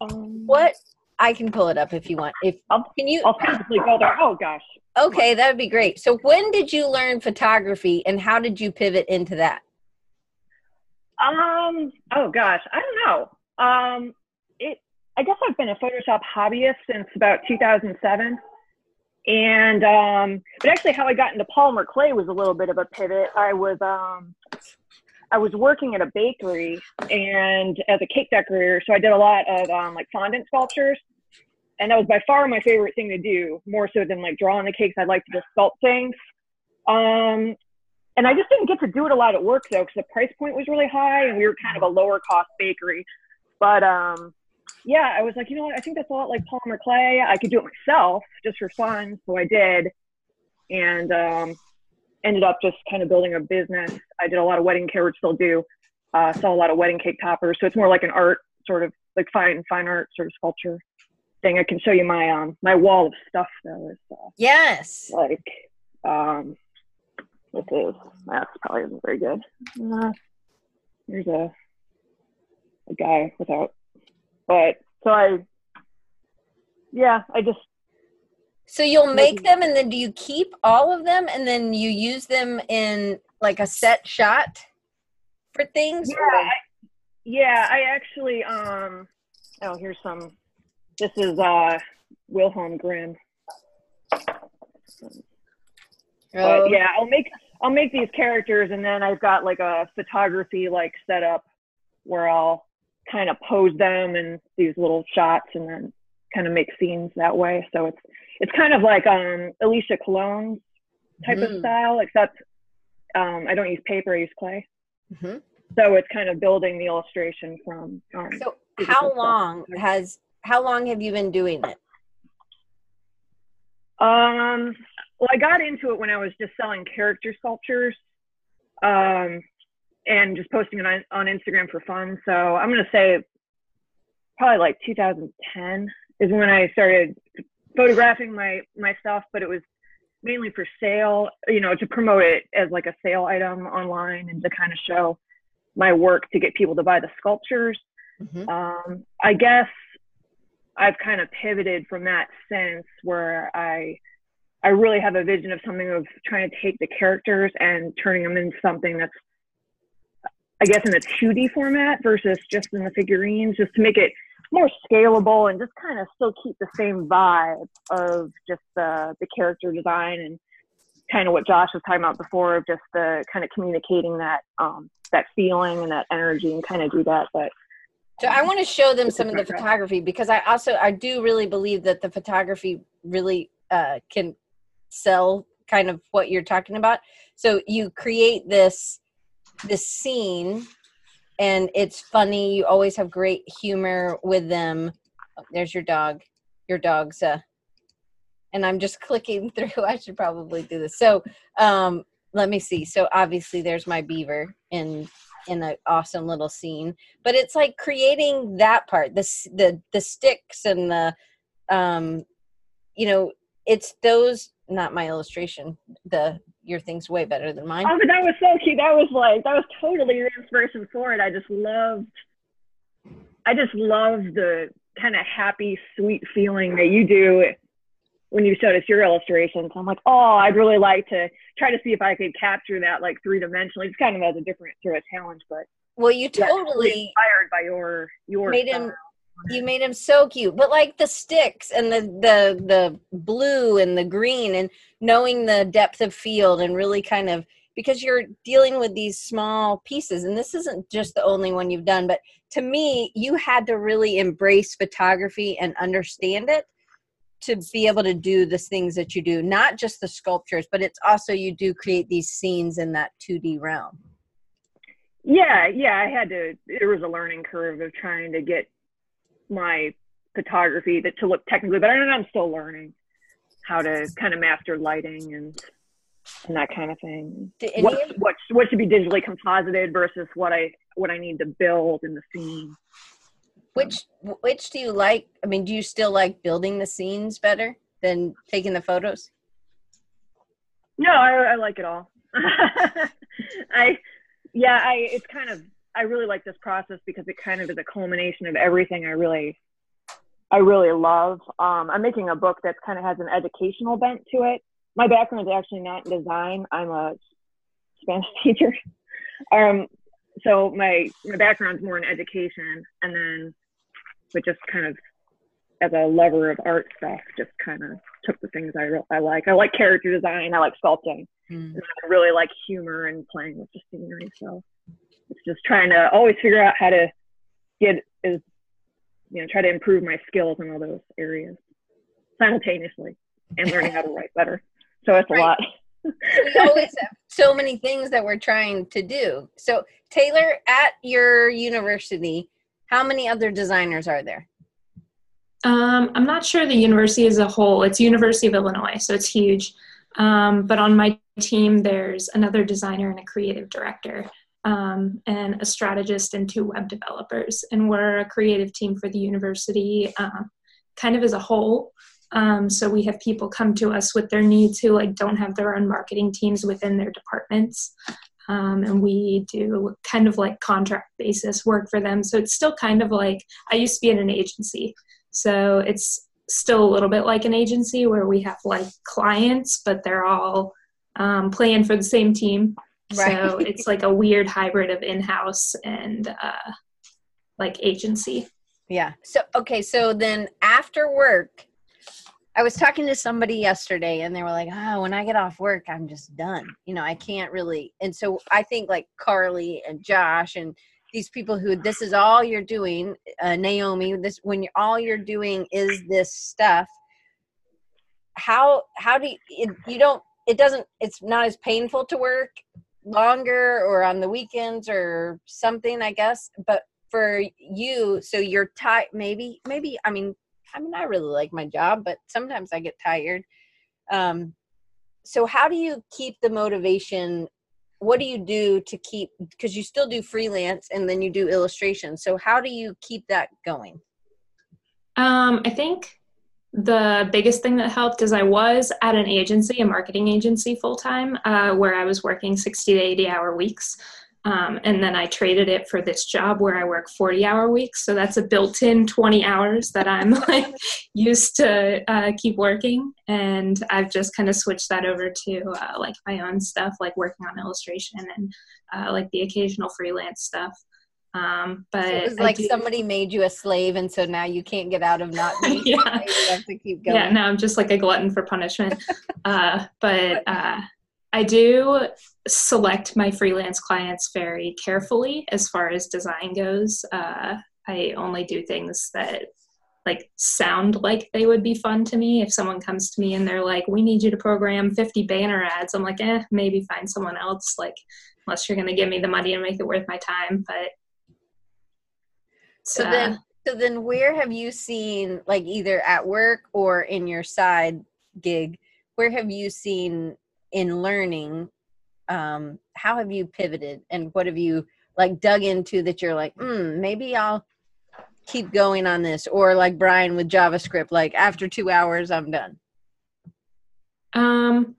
um what I can pull it up if you want. If I'll, can you? I'll physically go there. Oh gosh. Okay, that would be great. So, when did you learn photography, and how did you pivot into that? Um. Oh gosh, I don't know. Um. It. I guess I've been a Photoshop hobbyist since about 2007. And um, but actually, how I got into polymer clay was a little bit of a pivot. I was um, I was working at a bakery and as a cake decorator, so I did a lot of um, like fondant sculptures, and that was by far my favorite thing to do, more so than like drawing the cakes. I'd like to just sculpt things. Um, and I just didn't get to do it a lot at work though, because the price point was really high, and we were kind of a lower cost bakery. But um, yeah, I was like, you know what? I think that's a lot like polymer clay. I could do it myself just for fun, so I did, and um, ended up just kind of building a business. I did a lot of wedding care, which still do. Uh, sell a lot of wedding cake toppers, so it's more like an art sort of like fine fine art sort of sculpture thing. I can show you my um my wall of stuff though. Is uh, Yes. like um this is that's probably isn't very good. Uh, there's a a guy without but so I yeah, I just So you'll make them and then do you keep all of them and then you use them in like a set shot for things? yeah, I, yeah, I actually um oh here's some this is uh Wilhelm Grimm. Oh, But yeah, I'll make I'll make these characters and then I've got like a photography like setup where I'll kind of pose them and these little shots and then kind of make scenes that way. So it's it's kind of like um Alicia Cologne's type of Mhm. style, except um I don't use paper, I use clay. Mhm. So it's kind of building the illustration from um So physical how stuff. long has how long have you been doing it? Um, well, I got into it when I was just selling character sculptures, um, and just posting it on, on Instagram for fun. So I'm gonna say probably like 2010 is when I started photographing my my stuff, but it was mainly for sale, you know, to promote it as like a sale item online and to kind of show my work to get people to buy the sculptures. Mhm. Um, I guess I've kind of pivoted from that sense where I I really have a vision of something of trying to take the characters and turning them into something that's I guess in a 2D format versus just in the figurines, just to make it more scalable and just kind of still keep the same vibe of just the the character design and kind of what Josh was talking about before of just the kind of communicating that um that feeling and that energy and kind of do that but So I want to show them some of the photography because I also I do really believe that the photography really uh, can sell kind of what you're talking about. So you create this this scene and it's funny. You always have great humor with them. Oh, there's your dog. Your dog's uh and I'm just clicking through. I should probably do this. So um let me see. So obviously there's my beaver in in an awesome little scene but it's like creating that part the the the sticks and the um you know it's those not my illustration the your thing's way better than mine Oh, but that was so cute. That was like that was totally your inspiration for it. I just loved I just love the kind of happy, sweet feeling that you do when you showed us your illustrations. I'm like, oh, I'd really like to try to see if I could capture that like three dimensionally. It's kind of as a different sort of challenge, but well you yeah, totally inspired by your your made style. him you made him so cute but like the sticks and the the the blue and the green and knowing the depth of field and really kind of because you're dealing with these small pieces and this isn't just the only one you've done but to me you had to really embrace photography and understand it to be able to do the things that you do not just the sculptures but it's also you do create these scenes in that 2d realm Yeah, yeah, I had to. There was a learning curve of trying to get my photography that to look technically better, and I'm still learning how to kind of master lighting and and that kind of thing. What of- what what should be digitally composited versus what I what I need to build in the scene. Which which do you like? I mean, do you still like building the scenes better than taking the photos? No, I, I like it all. I, yeah, I, it's kind of, I really like this process because it kind of is a culmination of everything I really, I really love. Um, I'm making a book that kind of has an educational bent to it. My background is actually not in design. I'm a Spanish teacher. Um, so my, my background's more in education and then, but just kind of as a lover of art stuff, just kind of took the things I, re- I like. I like character design. I like sculpting. Mm. And I really like humor and playing with the scenery. So it's just trying to always figure out how to get is you know try to improve my skills in all those areas simultaneously and learning how to write better. So it's a lot. we always have so many things that we're trying to do. So, Taylor, at your university, how many other designers are there? Um, I'm not sure the university as a whole. It's University of Illinois, so it's huge. Um, but on my team, there's another designer and a creative director, um, and a strategist and two web developers. And we're a creative team for the university, uh, kind of as a whole. Um, so we have people come to us with their needs who like don't have their own marketing teams within their departments. Um, and we do kind of like contract basis work for them. So it's still kind of like I used to be in an agency. So it's still a little bit like an agency where we have like clients, but they're all um, playing for the same team. Right. So it's like a weird hybrid of in-house and uh, like agency. Yeah. So okay. So then after work, I was talking to somebody yesterday, and they were like, "Oh, when I get off work, I'm just done. You know, I can't really." And so I think like Carly and Josh and these people who this is all you're doing uh, naomi this when you're, all you're doing is this stuff how how do you it, you don't it doesn't it's not as painful to work longer or on the weekends or something i guess. But for you so you're tired maybe maybe i mean i mean i really like my job but sometimes i get tired. Um so how do you keep the motivation? What do you do to keep because you still do freelance and then you do illustration. So how do you keep that going? Um, i think the biggest thing that helped is i was at an agency a marketing agency full time uh, where i was working 60 to 80 hour weeks um, and then I traded it for this job where I work 40 hour weeks. So that's a built in 20 hours that I'm like used to uh, keep working. And I've just kind of switched that over to uh, like my own stuff, like working on illustration and uh, like the occasional freelance stuff. Um, but so it was like do, somebody made you a slave, and so now you can't get out of not being. yeah, you have to keep going. Yeah, now I'm just like a glutton for punishment. uh, but uh, I do select my freelance clients very carefully as far as design goes. Uh, I only do things that like sound like they would be fun to me. If someone comes to me and they're like, "We need you to program 50 banner ads," I'm like, "Eh, maybe find someone else." Like, unless you're going to give me the money and make it worth my time. But so then, so then, where have you seen like either at work or in your side gig? Where have you seen in learning um, how have you pivoted and what have you like dug into that you're like mm, maybe i'll keep going on this or like brian with javascript like after two hours i'm done um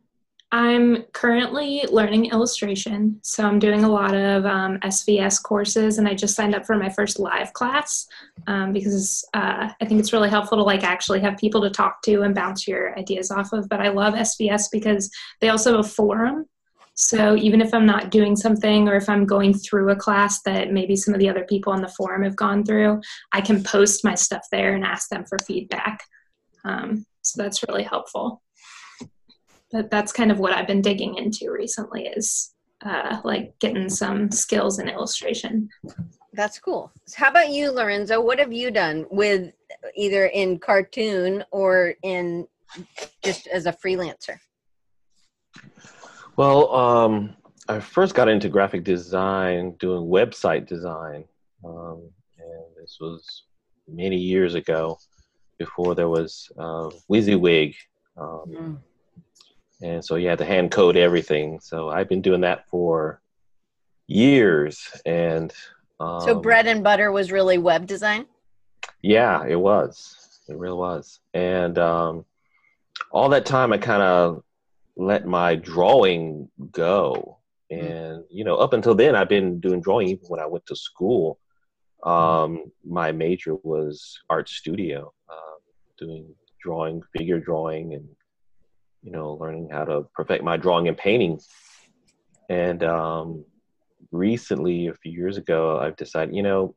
I'm currently learning illustration. So I'm doing a lot of um, SVS courses, and I just signed up for my first live class um, because uh, I think it's really helpful to like actually have people to talk to and bounce your ideas off of. But I love SVS because they also have a forum. So even if I'm not doing something or if I'm going through a class that maybe some of the other people on the forum have gone through, I can post my stuff there and ask them for feedback. Um, so that's really helpful but that's kind of what I've been digging into recently is uh, like getting some skills in illustration. That's cool. So how about you, Lorenzo? What have you done with either in cartoon or in just as a freelancer? Well, um, I first got into graphic design doing website design, um, and this was many years ago before there was uh, WYSIWYG. Um, mm and so you had to hand code everything. So I've been doing that for years, and um, so bread and butter was really web design. Yeah, it was. It really was, and um, all that time I kind of let my drawing go, mm-hmm. and you know, up until then I've been doing drawing even when I went to school. Um, my major was art studio, uh, doing drawing, figure drawing, and you know, learning how to perfect my drawing and painting. And um, recently, a few years ago, I've decided, you know,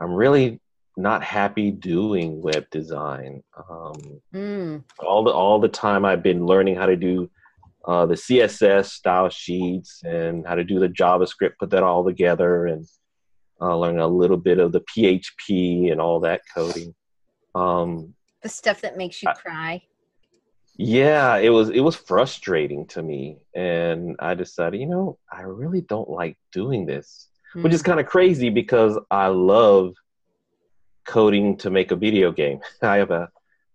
I'm really not happy doing web design. Um, mm. All the all the time I've been learning how to do uh, the CSS style sheets and how to do the JavaScript, put that all together, and uh, learning a little bit of the PHP and all that coding. Um, the stuff that makes you I, cry. Yeah, it was it was frustrating to me, and I decided, you know, I really don't like doing this, which is Mm. kind of crazy because I love coding to make a video game. I have a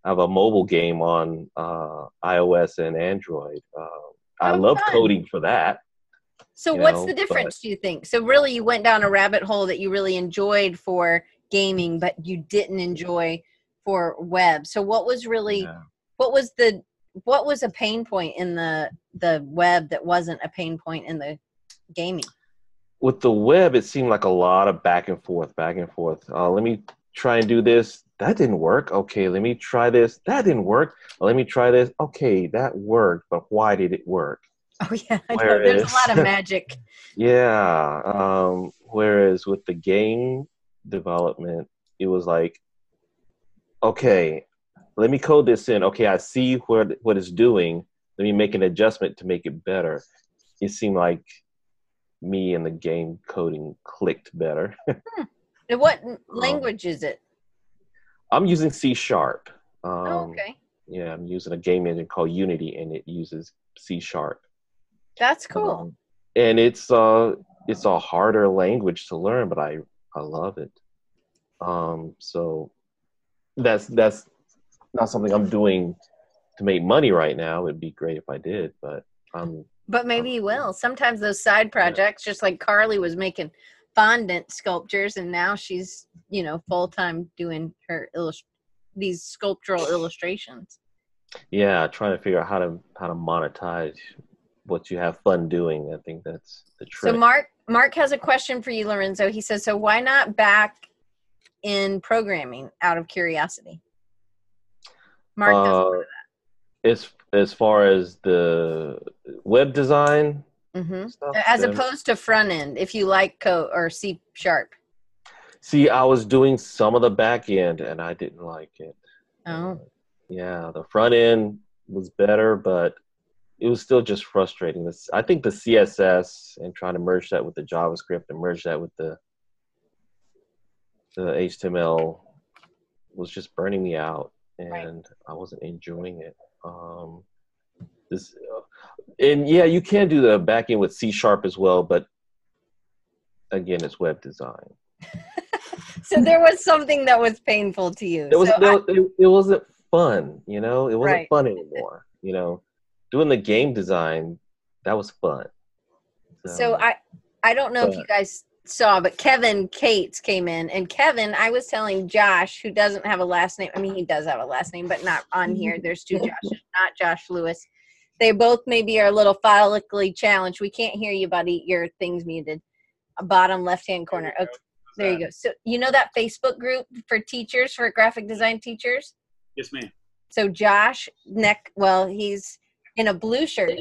I have a mobile game on uh, iOS and Android. Uh, I Oh, love fun. coding for that. So what's know, the but- difference, do you think? So really you went down a rabbit hole that you really enjoyed for gaming, but you didn't enjoy for web. So what was really Yeah. what was the what was a pain point in the the web that wasn't a pain point in the gaming? with the web, it seemed like a lot of back and forth, back and forth. Uh, let me try and do this. That didn't work. Okay, let me try this. That didn't work. Let me try this. Okay, that worked, but why did it work? Oh yeah. There's a lot of magic. Yeah. Um, whereas with the game development, it was like, okay, let me code this in. Okay, I see what what it's doing. Let me make an adjustment to make it better. It seemed like me and the game coding clicked better. And what language is it? I'm using C sharp. Um, oh, okay. Yeah, I'm using a game engine called Unity, and it uses C sharp. That's cool. Um, and it's uh it's a harder language to learn, but I I love it. Um, so that's that's not something I'm doing to make money right now. It'd be great if I did, but um, But maybe you will. Sometimes those side projects, just like Carly was making fondant sculptures, and now she's you know full time doing her illust- these sculptural illustrations. yeah, trying to figure out how to how to monetize what you have fun doing. I think that's the trick. So Mark Mark has a question for you, Lorenzo. He says, "So why not back in programming out of curiosity?" Mark doesn't uh, as as far as the web design hmm stuff, As then- opposed to front end, if you like code or C sharp. See, I was doing some of the back end and I didn't like it. Oh, Yeah, the front end was better, but it was still just frustrating. This, I think the CSS and trying to merge that with the JavaScript and merge that with the the HTML was just burning me out, and Right. I wasn't enjoying it. Um, this, and yeah, you can do the back end with C sharp as well, but again, it's web design. so there was something that was painful to you. it was So I- it, it, wasn't fun you know it wasn't Right. fun anymore you know doing the game design that was fun So I I don't know if you guys saw, but Kevin Cates came in, and Kevin, I was telling Josh, who doesn't have a last name. I mean, he does have a last name, but not on here. There's two Joshes, not Josh Lewis. They both maybe are a little phallically challenged. We can't hear you, buddy. Your thing's muted. Bottom left hand corner. Okay, there you go. So you know that Facebook group for teachers for graphic design teachers. Yes, ma'am. So Josh neck, well, he's in a blue shirt.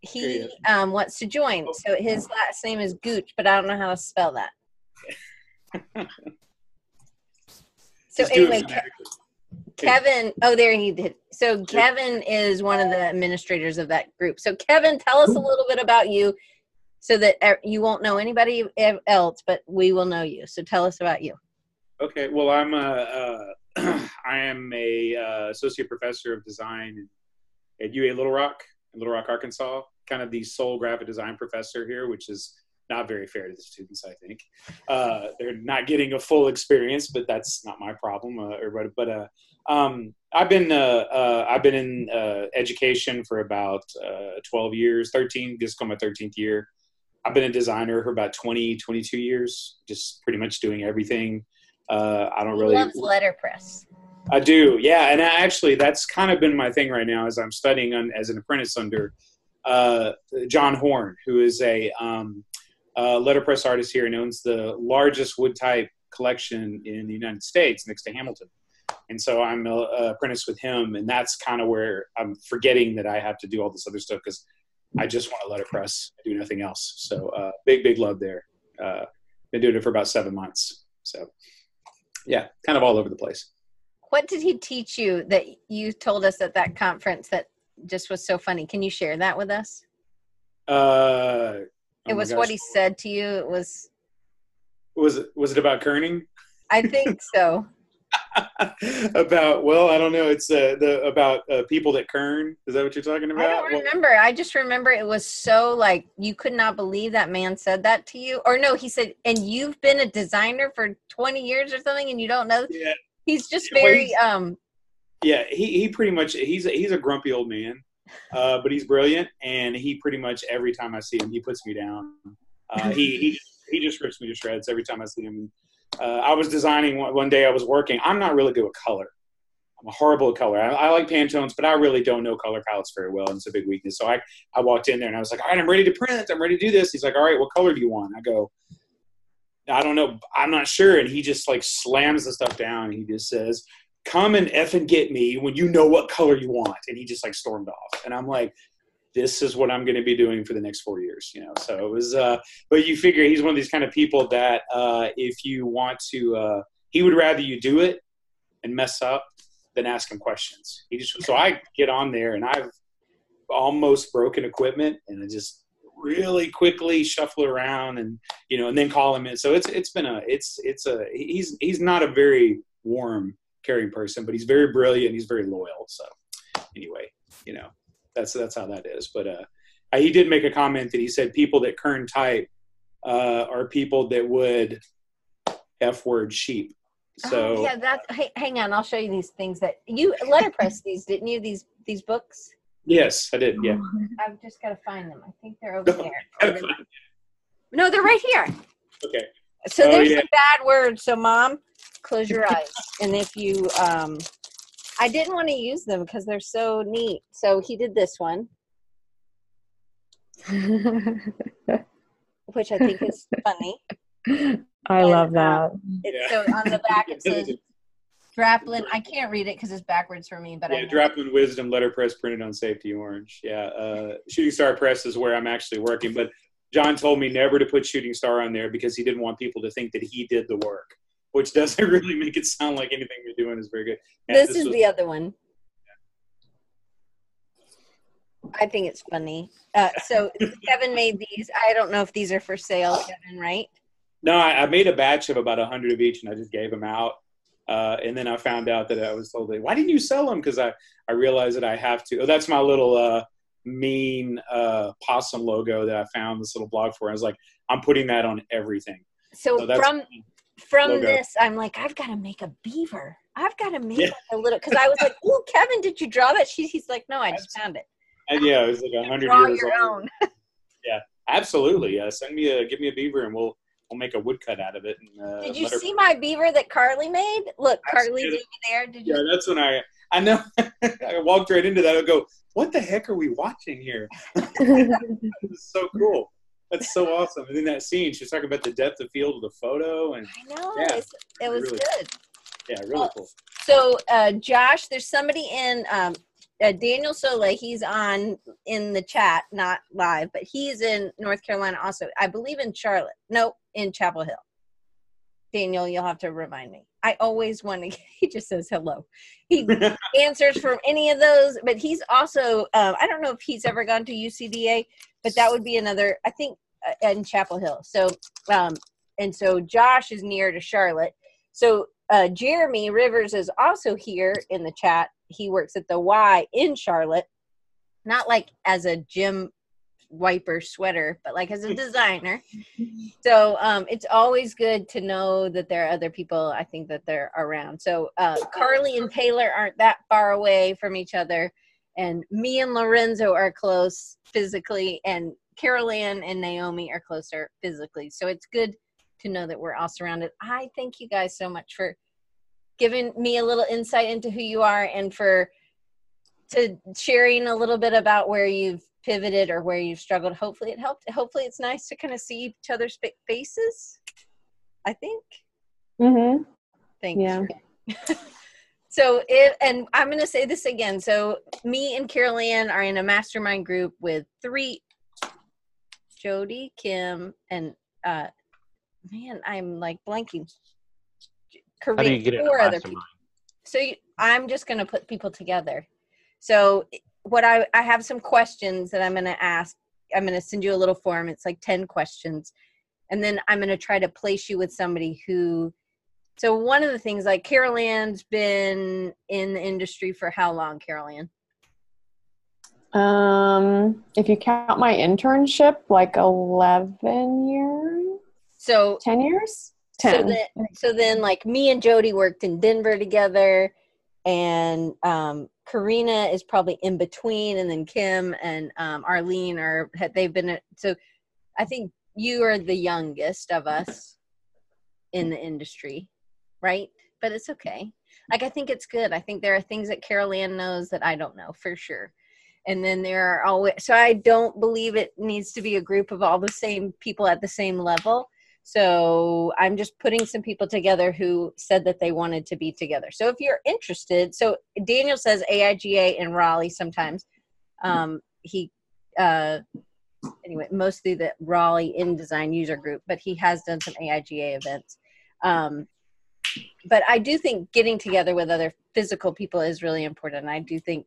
He um, wants to join. So his last name is Gooch, but I don't know how to spell that. So anyway, Ke- Kevin. Oh, there he did. So Kevin is one of the administrators of that group. So Kevin, tell us a little bit about you, so that you won't know anybody else, but we will know you. So tell us about you. Okay. Well, I'm a, uh, I am a uh, associate professor of design at UA Little Rock, in Little Rock, Arkansas. Kind of the sole graphic design professor here, which is not very fair to the students. I think uh, they're not getting a full experience, but that's not my problem. Uh, or, but uh, um, I've been uh, uh, I've been in uh, education for about uh, 12 years, 13. This is my 13th year. I've been a designer for about 20, 22 years, just pretty much doing everything. Uh, I don't He really. loves letterpress. I do, yeah. And I actually, that's kind of been my thing right now as I'm studying on, as an apprentice under uh, John Horn, who is a um, letterpress artist here and owns the largest wood type collection in the United States next to Hamilton. And so I'm a, a apprentice with him, and that's kind of where I'm forgetting that I have to do all this other stuff because I just want to letterpress, do nothing else. So uh, big, big love there. Uh, been doing it for about seven months. So yeah, kind of all over the place. What did he teach you that you told us at that conference that just was so funny? Can you share that with us? Uh, it oh was what he said to you. It was, was it. Was it about kerning? I think so. about well, I don't know. It's uh, the about uh, people that kern. Is that what you're talking about? I don't Well, remember. I just remember it was so like you could not believe that man said that to you. Or no, he said, and you've been a designer for 20 years or something and you don't know. yeah, He's just Well, very he's- um yeah. He he pretty much he's a, he's a grumpy old man, uh, but he's brilliant, and he pretty much every time I see him, he puts me down. Uh, he he he just rips me to shreds every time I see him. Uh, I was designing one, one day. I was working. I'm not really good with color. I'm a horrible at color. I, I like Pantones, but I really don't know color palettes very well, and it's a big weakness. So I, I walked in there and I was like, all right, I'm ready to print. I'm ready to do this. He's like, all right, what color do you want? I go, I don't know. I'm not sure. And he just like slams the stuff down. He just says, come and F and get me when you know what color you want. And he just like stormed off. And I'm like, this is what I'm going to be doing for the next four years, you know? So it was, uh, but you figure he's one of these kind of people that, uh, if you want to, uh, he would rather you do it and mess up than ask him questions. He just, so I get on there and I've almost broken equipment and I just really quickly shuffle around and, you know, and then call him in. So it's, it's been a, it's, it's a, he's, he's not a very warm, caring person, but he's very brilliant. He's very loyal. So anyway, you know, that's, that's how that is. But, uh, he did make a comment that he said people that kern type, uh, are people that would F word sheep. So oh, yeah, that hang on, I'll show you these things that you letterpress these, didn't you? These these books? Yes, I did. Yeah. I've just got to find them. I think they're over there. No, they're right here. okay. So Oh, there's yeah. some bad word. So mom, close your eyes. And if you um I didn't want to use them because they're so neat. So he did this one, which I think is funny. I And, love uh, that. It, Yeah. So on the back it says Draplin. I can't read it because it's backwards for me, but I yeah, know. Draplin Wisdom letterpress printed on safety orange. Yeah, uh, Shooting Star Press is where I'm actually working. But John told me never to put Shooting Star on there because he didn't want people to think that he did the work, which doesn't really make it sound like anything you're doing is very good. And this, is was- the other one. I think it's funny. Uh, so Kevin made these. I don't know if these are for sale, Kevin. Right? No, I, I made a batch of about a hundred of each, and I just gave them out. Uh, and then I found out that I was told, "Why didn't you sell them?" Because I I realized that I have to. Oh, that's my little uh, mean uh, possum logo that I found this little blog for. I was like, I'm putting that on everything. So So from from logo. this, I'm like, I've got to make a beaver. I've got to make Yeah. like a little because I was like, "Oh, Kevin, did you draw that?" She, he's like, "No, I just found it." And yeah, it was like a hundred Draw years your old. own. Yeah, absolutely, yeah. Send me a give me a beaver, and we'll we'll make a woodcut out of it. And, uh, Did you let her- see my beaver that Carly made? Look, Carly Absolutely. did there. Did you? Yeah, that's when I I know I walked right into that. I go, what the heck are we watching here? It's so cool. That's so awesome. And then that scene, she's talking about the depth of field of the photo, and I know. Yeah, it was really. good. yeah, really cool. So, uh, Josh, there's somebody in um, uh, Daniel Soleil. He's on in the chat, not live, but he's in North Carolina also. I believe in Charlotte. No, in Chapel Hill. Daniel, you'll have to remind me. I always want to. He just says hello. He answers from any of those, but he's also. Um, I don't know if he's ever gone to UCDA, but that would be another. I think uh, in Chapel Hill. So, um, and so Josh is near to Charlotte. So uh, Jeremy Rivers is also here in the chat. He works at the Y in Charlotte, not like as a gym wiper sweater, but like as a designer. So um, it's always good to know that there are other people. I think that they're around. So uh, Carly and Taylor aren't that far away from each other, and me and Lorenzo are close physically, and Carol Ann and Naomi are closer physically. So it's good to know that we're all surrounded. I thank you guys so much for giving me a little insight into who you are and for to sharing a little bit about where you've pivoted or where you've struggled. Hopefully it helped. Hopefully it's nice to kind of see each other's faces. I think. Mm-hmm. Thank Yeah. you. so it and I'm gonna say this again. So me and Carol Ann are in a mastermind group with three Jody, Kim, and uh man, I'm like blanking. How do you Kareem, get in a four other mastermind? people. So you, I'm just going to put people together. So what I I have some questions that I'm going to ask. I'm going to send you a little form. It's like 10 questions. And then I'm going to try to place you with somebody who so one of the things like Carol Ann's been in the industry for how long, Carol Ann? Um, if you count my internship, like eleven years, So ten years, so then, so then like me and Jody worked in Denver together and um Karina is probably in between and then Kim and um Arlene are had- they've been so I think you are the youngest of us in the industry, right? But it's okay. Like I think it's good. I think there are things that Carol Ann knows that I don't know for sure. And then there are always so I don't believe it needs to be a group of all the same people at the same level. So I'm just putting some people together who said that they wanted to be together. So if you're interested, so Daniel says AIGA in Raleigh sometimes. Um, he uh, anyway, mostly the Raleigh InDesign user group, but he has done some AIGA events. Um, but I do think getting together with other physical people is really important. I do think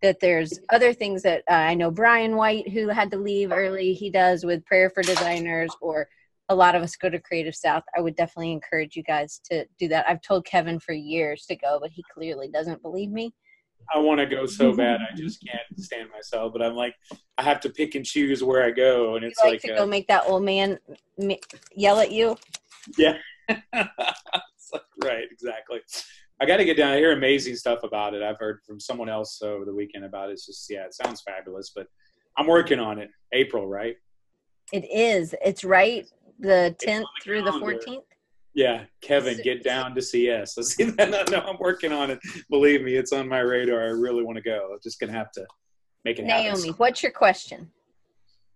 that there's other things that uh, I know Brian White, who had to leave early, he does with Prayer for Designers, or a lot of us go to Creative South. I would definitely encourage you guys to do that. I've told Kevin for years to go, but he clearly doesn't believe me. I want to go so bad. I just can't stand myself. But I'm like, I have to pick and choose where I go, and it's like, like, to uh, go make that old man m- yell at you. yeah, like, right, exactly. I got to get down. I hear amazing stuff about it. I've heard from someone else over the weekend about it. It's just, yeah, it sounds fabulous. But I'm working on it. April, right? It is. It's right the 10th the through the 14th. Yeah, Kevin, get down to CS. I see that. No, no, I'm working on it. Believe me, it's on my radar. I really want to go. I'm just gonna have to make it happen. Naomi, what's your question?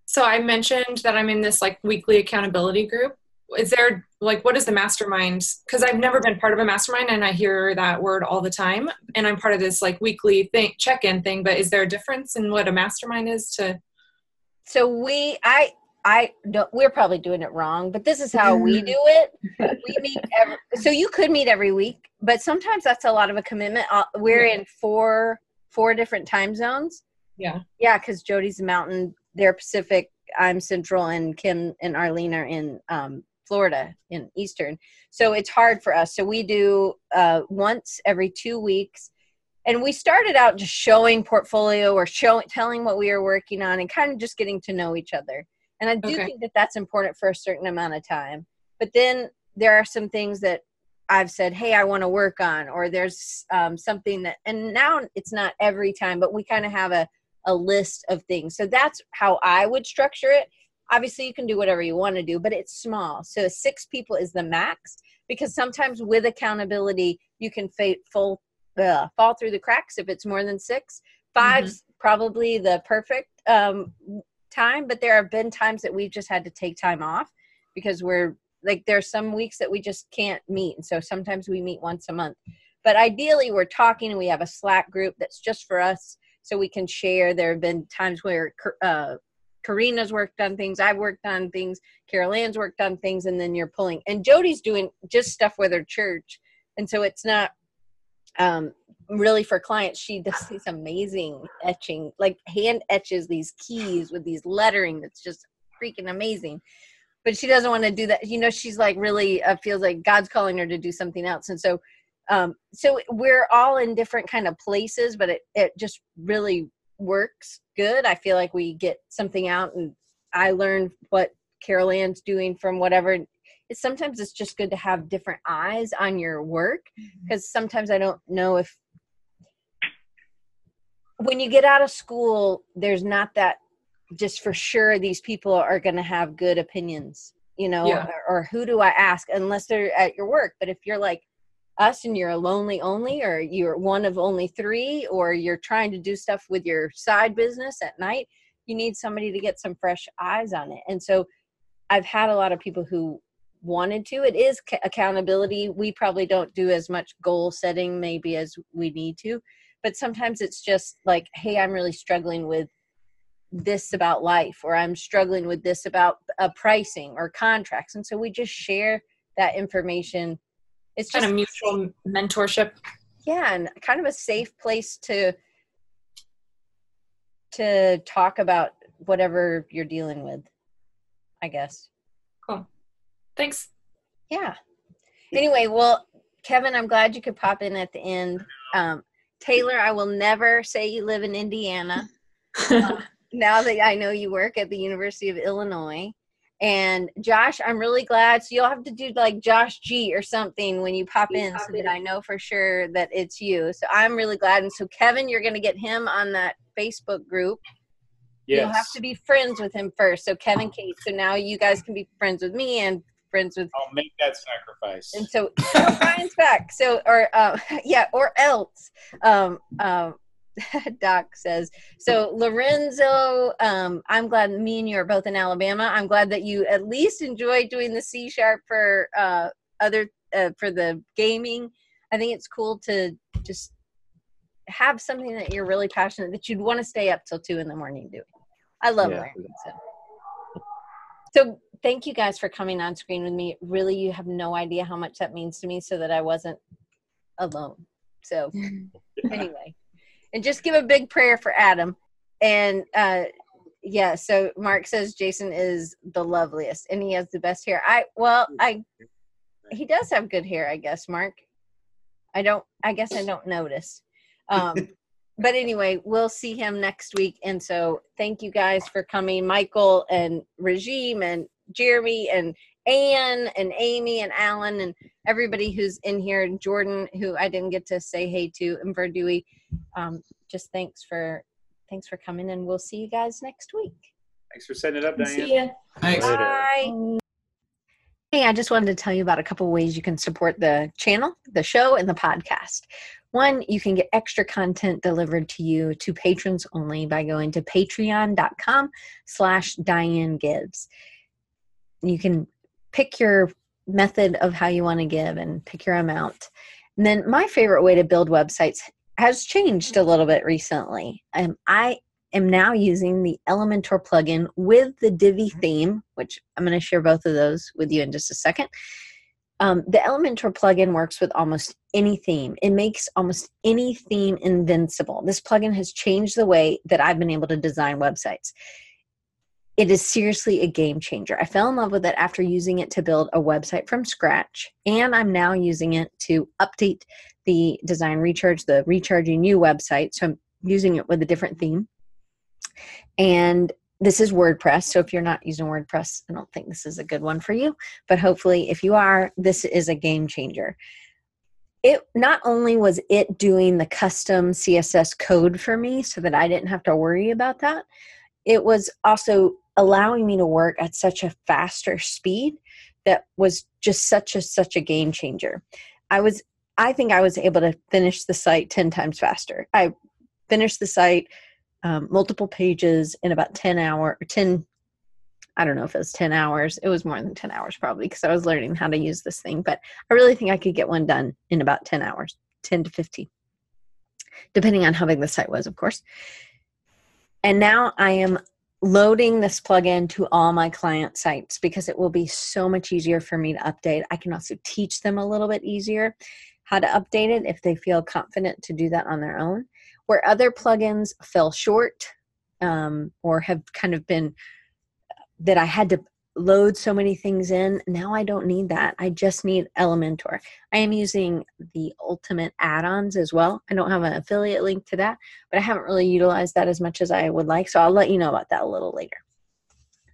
So I mentioned that I'm in this like weekly accountability group. Is there like what is the mastermind? Because I've never been part of a mastermind and I hear that word all the time. And I'm part of this like weekly thing check-in thing. But is there a difference in what a mastermind is to So we, I, I don't. We're probably doing it wrong, but this is how we do it. We meet. Every, so you could meet every week, but sometimes that's a lot of a commitment. Uh, We're in four four different time zones. Yeah. Yeah, because Jody's a Mountain, they're Pacific, I'm Central, and Kim and Arlene are in um, Florida in Eastern. So it's hard for us. So we do uh, once every two weeks. And we started out just showing portfolio or showing, telling what we are working on, and kind of just getting to know each other. And I do Okay. think that that's important for a certain amount of time. But then there are some things that I've said, hey, I want to work on, or there's um, something that, and now it's not every time, but we kind of have a, a list of things. So that's how I would structure it. Obviously, you can do whatever you want to do, but it's small. So six people is the max because sometimes with accountability, you can fa- fall, uh, fall through the cracks if it's more than six. Five's probably the perfect um, time, but there have been times that we've just had to take time off because we're like there's some weeks that we just can't meet and so sometimes we meet once a month. But ideally we're talking and we have a slack group that's just for us so we can share. There have been times where uh, karina's worked on things i've worked on things carol ann's worked on things and then you're pulling and jody's doing just stuff with her church and so it's not um, really for clients she does these amazing etching like hand etches these keys with these lettering that's just freaking amazing. But she doesn't want to do that you know she's like really uh, feels like god's calling her to do something else. And so um so we're all in different kind of places but it it just really works good. I feel like we get something out and i learned what carol ann's doing from whatever. It's sometimes it's just good to have different eyes on your work because sometimes i don't know if when you get out of school there's not that just for sure these people are going to have good opinions you know Yeah. or, or who do i ask unless they're at your work? But if you're like us and you're a lonely only or you're one of only three or you're trying to do stuff with your side business at night you need somebody to get some fresh eyes on it. And so i've had a lot of people who wanted to. It is ca- accountability. We probably don't do as much goal setting maybe as we need to but sometimes it's just like hey i'm really struggling with this about life or i'm struggling with this about uh, pricing or contracts and so we just share that information it's kind of mutual mentorship? yeah and kind of a safe place to to talk about whatever you're dealing with i guess Cool. Thanks. yeah Anyway, well, Kevin, I'm glad you could pop in at the end. Um, Taylor, I will never say you live in Indiana. Um, now that I know you work at the University of Illinois. And Josh, I'm really glad. So you'll have to do like Josh G or something when you pop in so that I know for sure that it's you. So I'm really glad. And so Kevin, you're going to get him on that Facebook group. Yes. You'll have to be friends with him first. So Kevin Kate. So now you guys can be friends with me and friends with I'll make that sacrifice. and so oh, Brian's back. So or uh, yeah, or else. Um, um, Doc says so. Lorenzo, um, I'm glad me and you are both in Alabama. I'm glad that you at least enjoy doing the C sharp for uh, other uh, for the gaming. I think it's cool to just have something that you're really passionate that you'd want to stay up till two in the morning doing. I love Yeah. learning. So. so thank you guys for coming on screen with me. Really, you have no idea how much that means to me so that I wasn't alone. So anyway, and just give a big prayer for Adam. And uh yeah, so Mark says Jason is the loveliest and he has the best hair. I well, I he does have good hair, I guess, Mark. I don't I guess I don't notice. Um but anyway, we'll see him next week. And so thank you guys for coming, Michael and Regime and Jeremy and Anne and Amy and Alan and everybody who's in here, and Jordan, who I didn't get to say hey to, and Verdui. Um, just thanks for thanks for coming, and we'll see you guys next week. Thanks for setting it up, Diane. See ya. Thanks. Bye. Hey, I just wanted to tell you about a couple ways you can support the channel, the show, and the podcast. One, you can get extra content delivered to you to patrons only by going to patreon.com slash Diane Gibbs. You can pick your method of how you want to give and pick your amount. And then my favorite way to build websites has changed a little bit recently. Um, I am now using the Elementor plugin with the Divi theme, which I'm going to share both of those with you in just a second. Um, the Elementor plugin works with almost any theme. It makes almost any theme invincible. This plugin has changed the way that I've been able to design websites. It is seriously a game changer. I fell in love with it after using it to build a website from scratch, and I'm now using it to update the design recharge, the recharging you website. So I'm using it with a different theme. And this is WordPress. So if you're not using WordPress, I don't think this is a good one for you. But hopefully, if you are, this is a game changer. It not only was it doing the custom CSS code for me so that I didn't have to worry about that, it was also allowing me to work at such a faster speed that was just such a such a game changer. I was I think I was able to finish the site 10 times faster. I finished the site um, multiple pages in about 10 hour or 10 i don't know if it was 10 hours it was more than 10 hours probably because i was learning how to use this thing but i really think i could get one done in about 10 hours 10 to 15 depending on how big the site was of course and now i am loading this plugin to all my client sites because it will be so much easier for me to update. I can also teach them a little bit easier how to update it if they feel confident to do that on their own. Where other plugins fell short um, or have kind of been that I had to load so many things in. Now I don't need that. I just need Elementor. I am using the Ultimate add-ons as well. I don't have an affiliate link to that, but I haven't really utilized that as much as I would like. So I'll let you know about that a little later.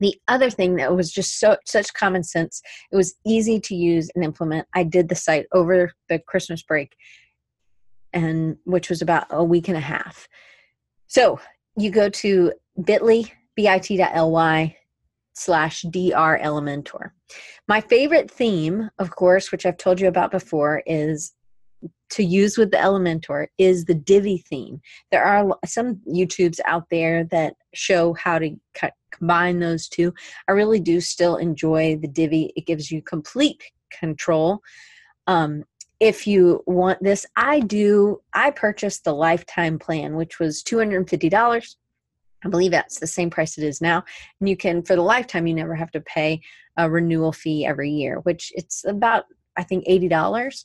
The other thing that was just so such common sense, it was easy to use and implement. I did the site over the Christmas break and which was about a week and a half. So you go to bit.ly, bit.ly slash dr elementor. My favorite theme of course which i've told you about before is to use with the elementor is the Divi theme. There are some youtubes out there that show how to cut, combine those two. I really do still enjoy the Divi it gives you complete control. Um, if you want this i do i purchased the lifetime plan which was $250 I believe that's the same price it is now, and you can for the lifetime you never have to pay a renewal fee every year, which it's about I think eighty dollars.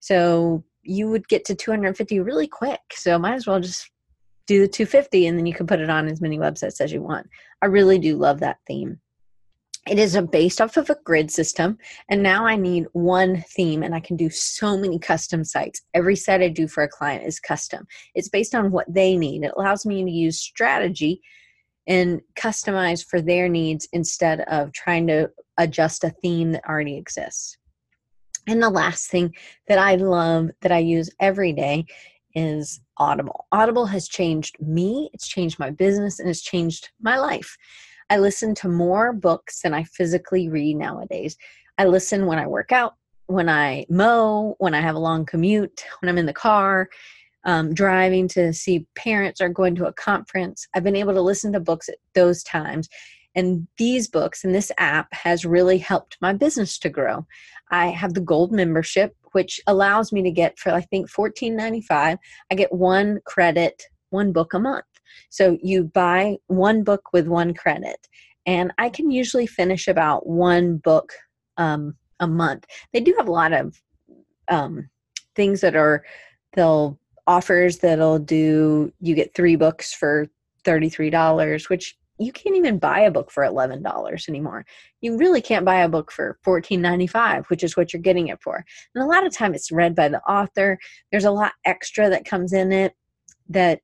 So you would get to two hundred and fifty really quick. So might as well just do the two fifty, and then you can put it on as many websites as you want. I really do love that theme. It is based off of a grid system and now i need one theme and i can do so many custom sites. Every site i do for a client is custom. It's based on what they need. It allows me to use strategy and customize for their needs instead of trying to adjust a theme that already exists. And the last thing that i love that i use every day is audible. Audible has changed me it's changed my business and it's changed my life I listen to more books than I physically read nowadays. I listen when I work out, when I mow, when I have a long commute, when I'm in the car, um, driving to see parents or going to a conference. I've been able to listen to books at those times. And these books and this app has really helped my business to grow. I have the gold membership, which allows me to get for I think $14.95, I get one credit, one book a month. So you buy one book with one credit, and I can usually finish about one book um, a month. They do have a lot of um, things that are they'll offers that'll do you get three books for $33 which you can't even buy a book for $11 anymore. You really can't buy a book for $14.95 which is what you're getting it for. And a lot of time it's read by the author. There's a lot extra that comes in it that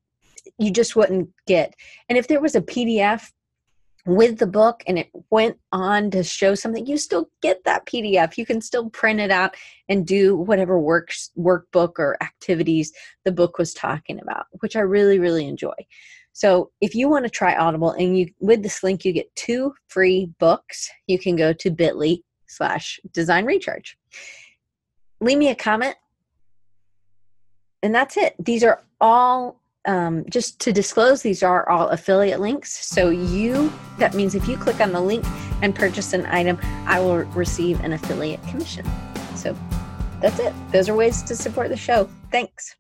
you just wouldn't get. And if there was a PDF with the book and it went on to show something, you still get that PDF. You can still print it out and do whatever works workbook or activities the book was talking about, which I really, really enjoy. So if you want to try Audible and you with this link you get two free books, you can go to bit.ly slash design recharge. Leave me a comment. And that's it. These are all um, just to disclose, these are all affiliate links. So you, that means if you click on the link and purchase an item, I will receive an affiliate commission. So that's it. Those are ways to support the show. Thanks.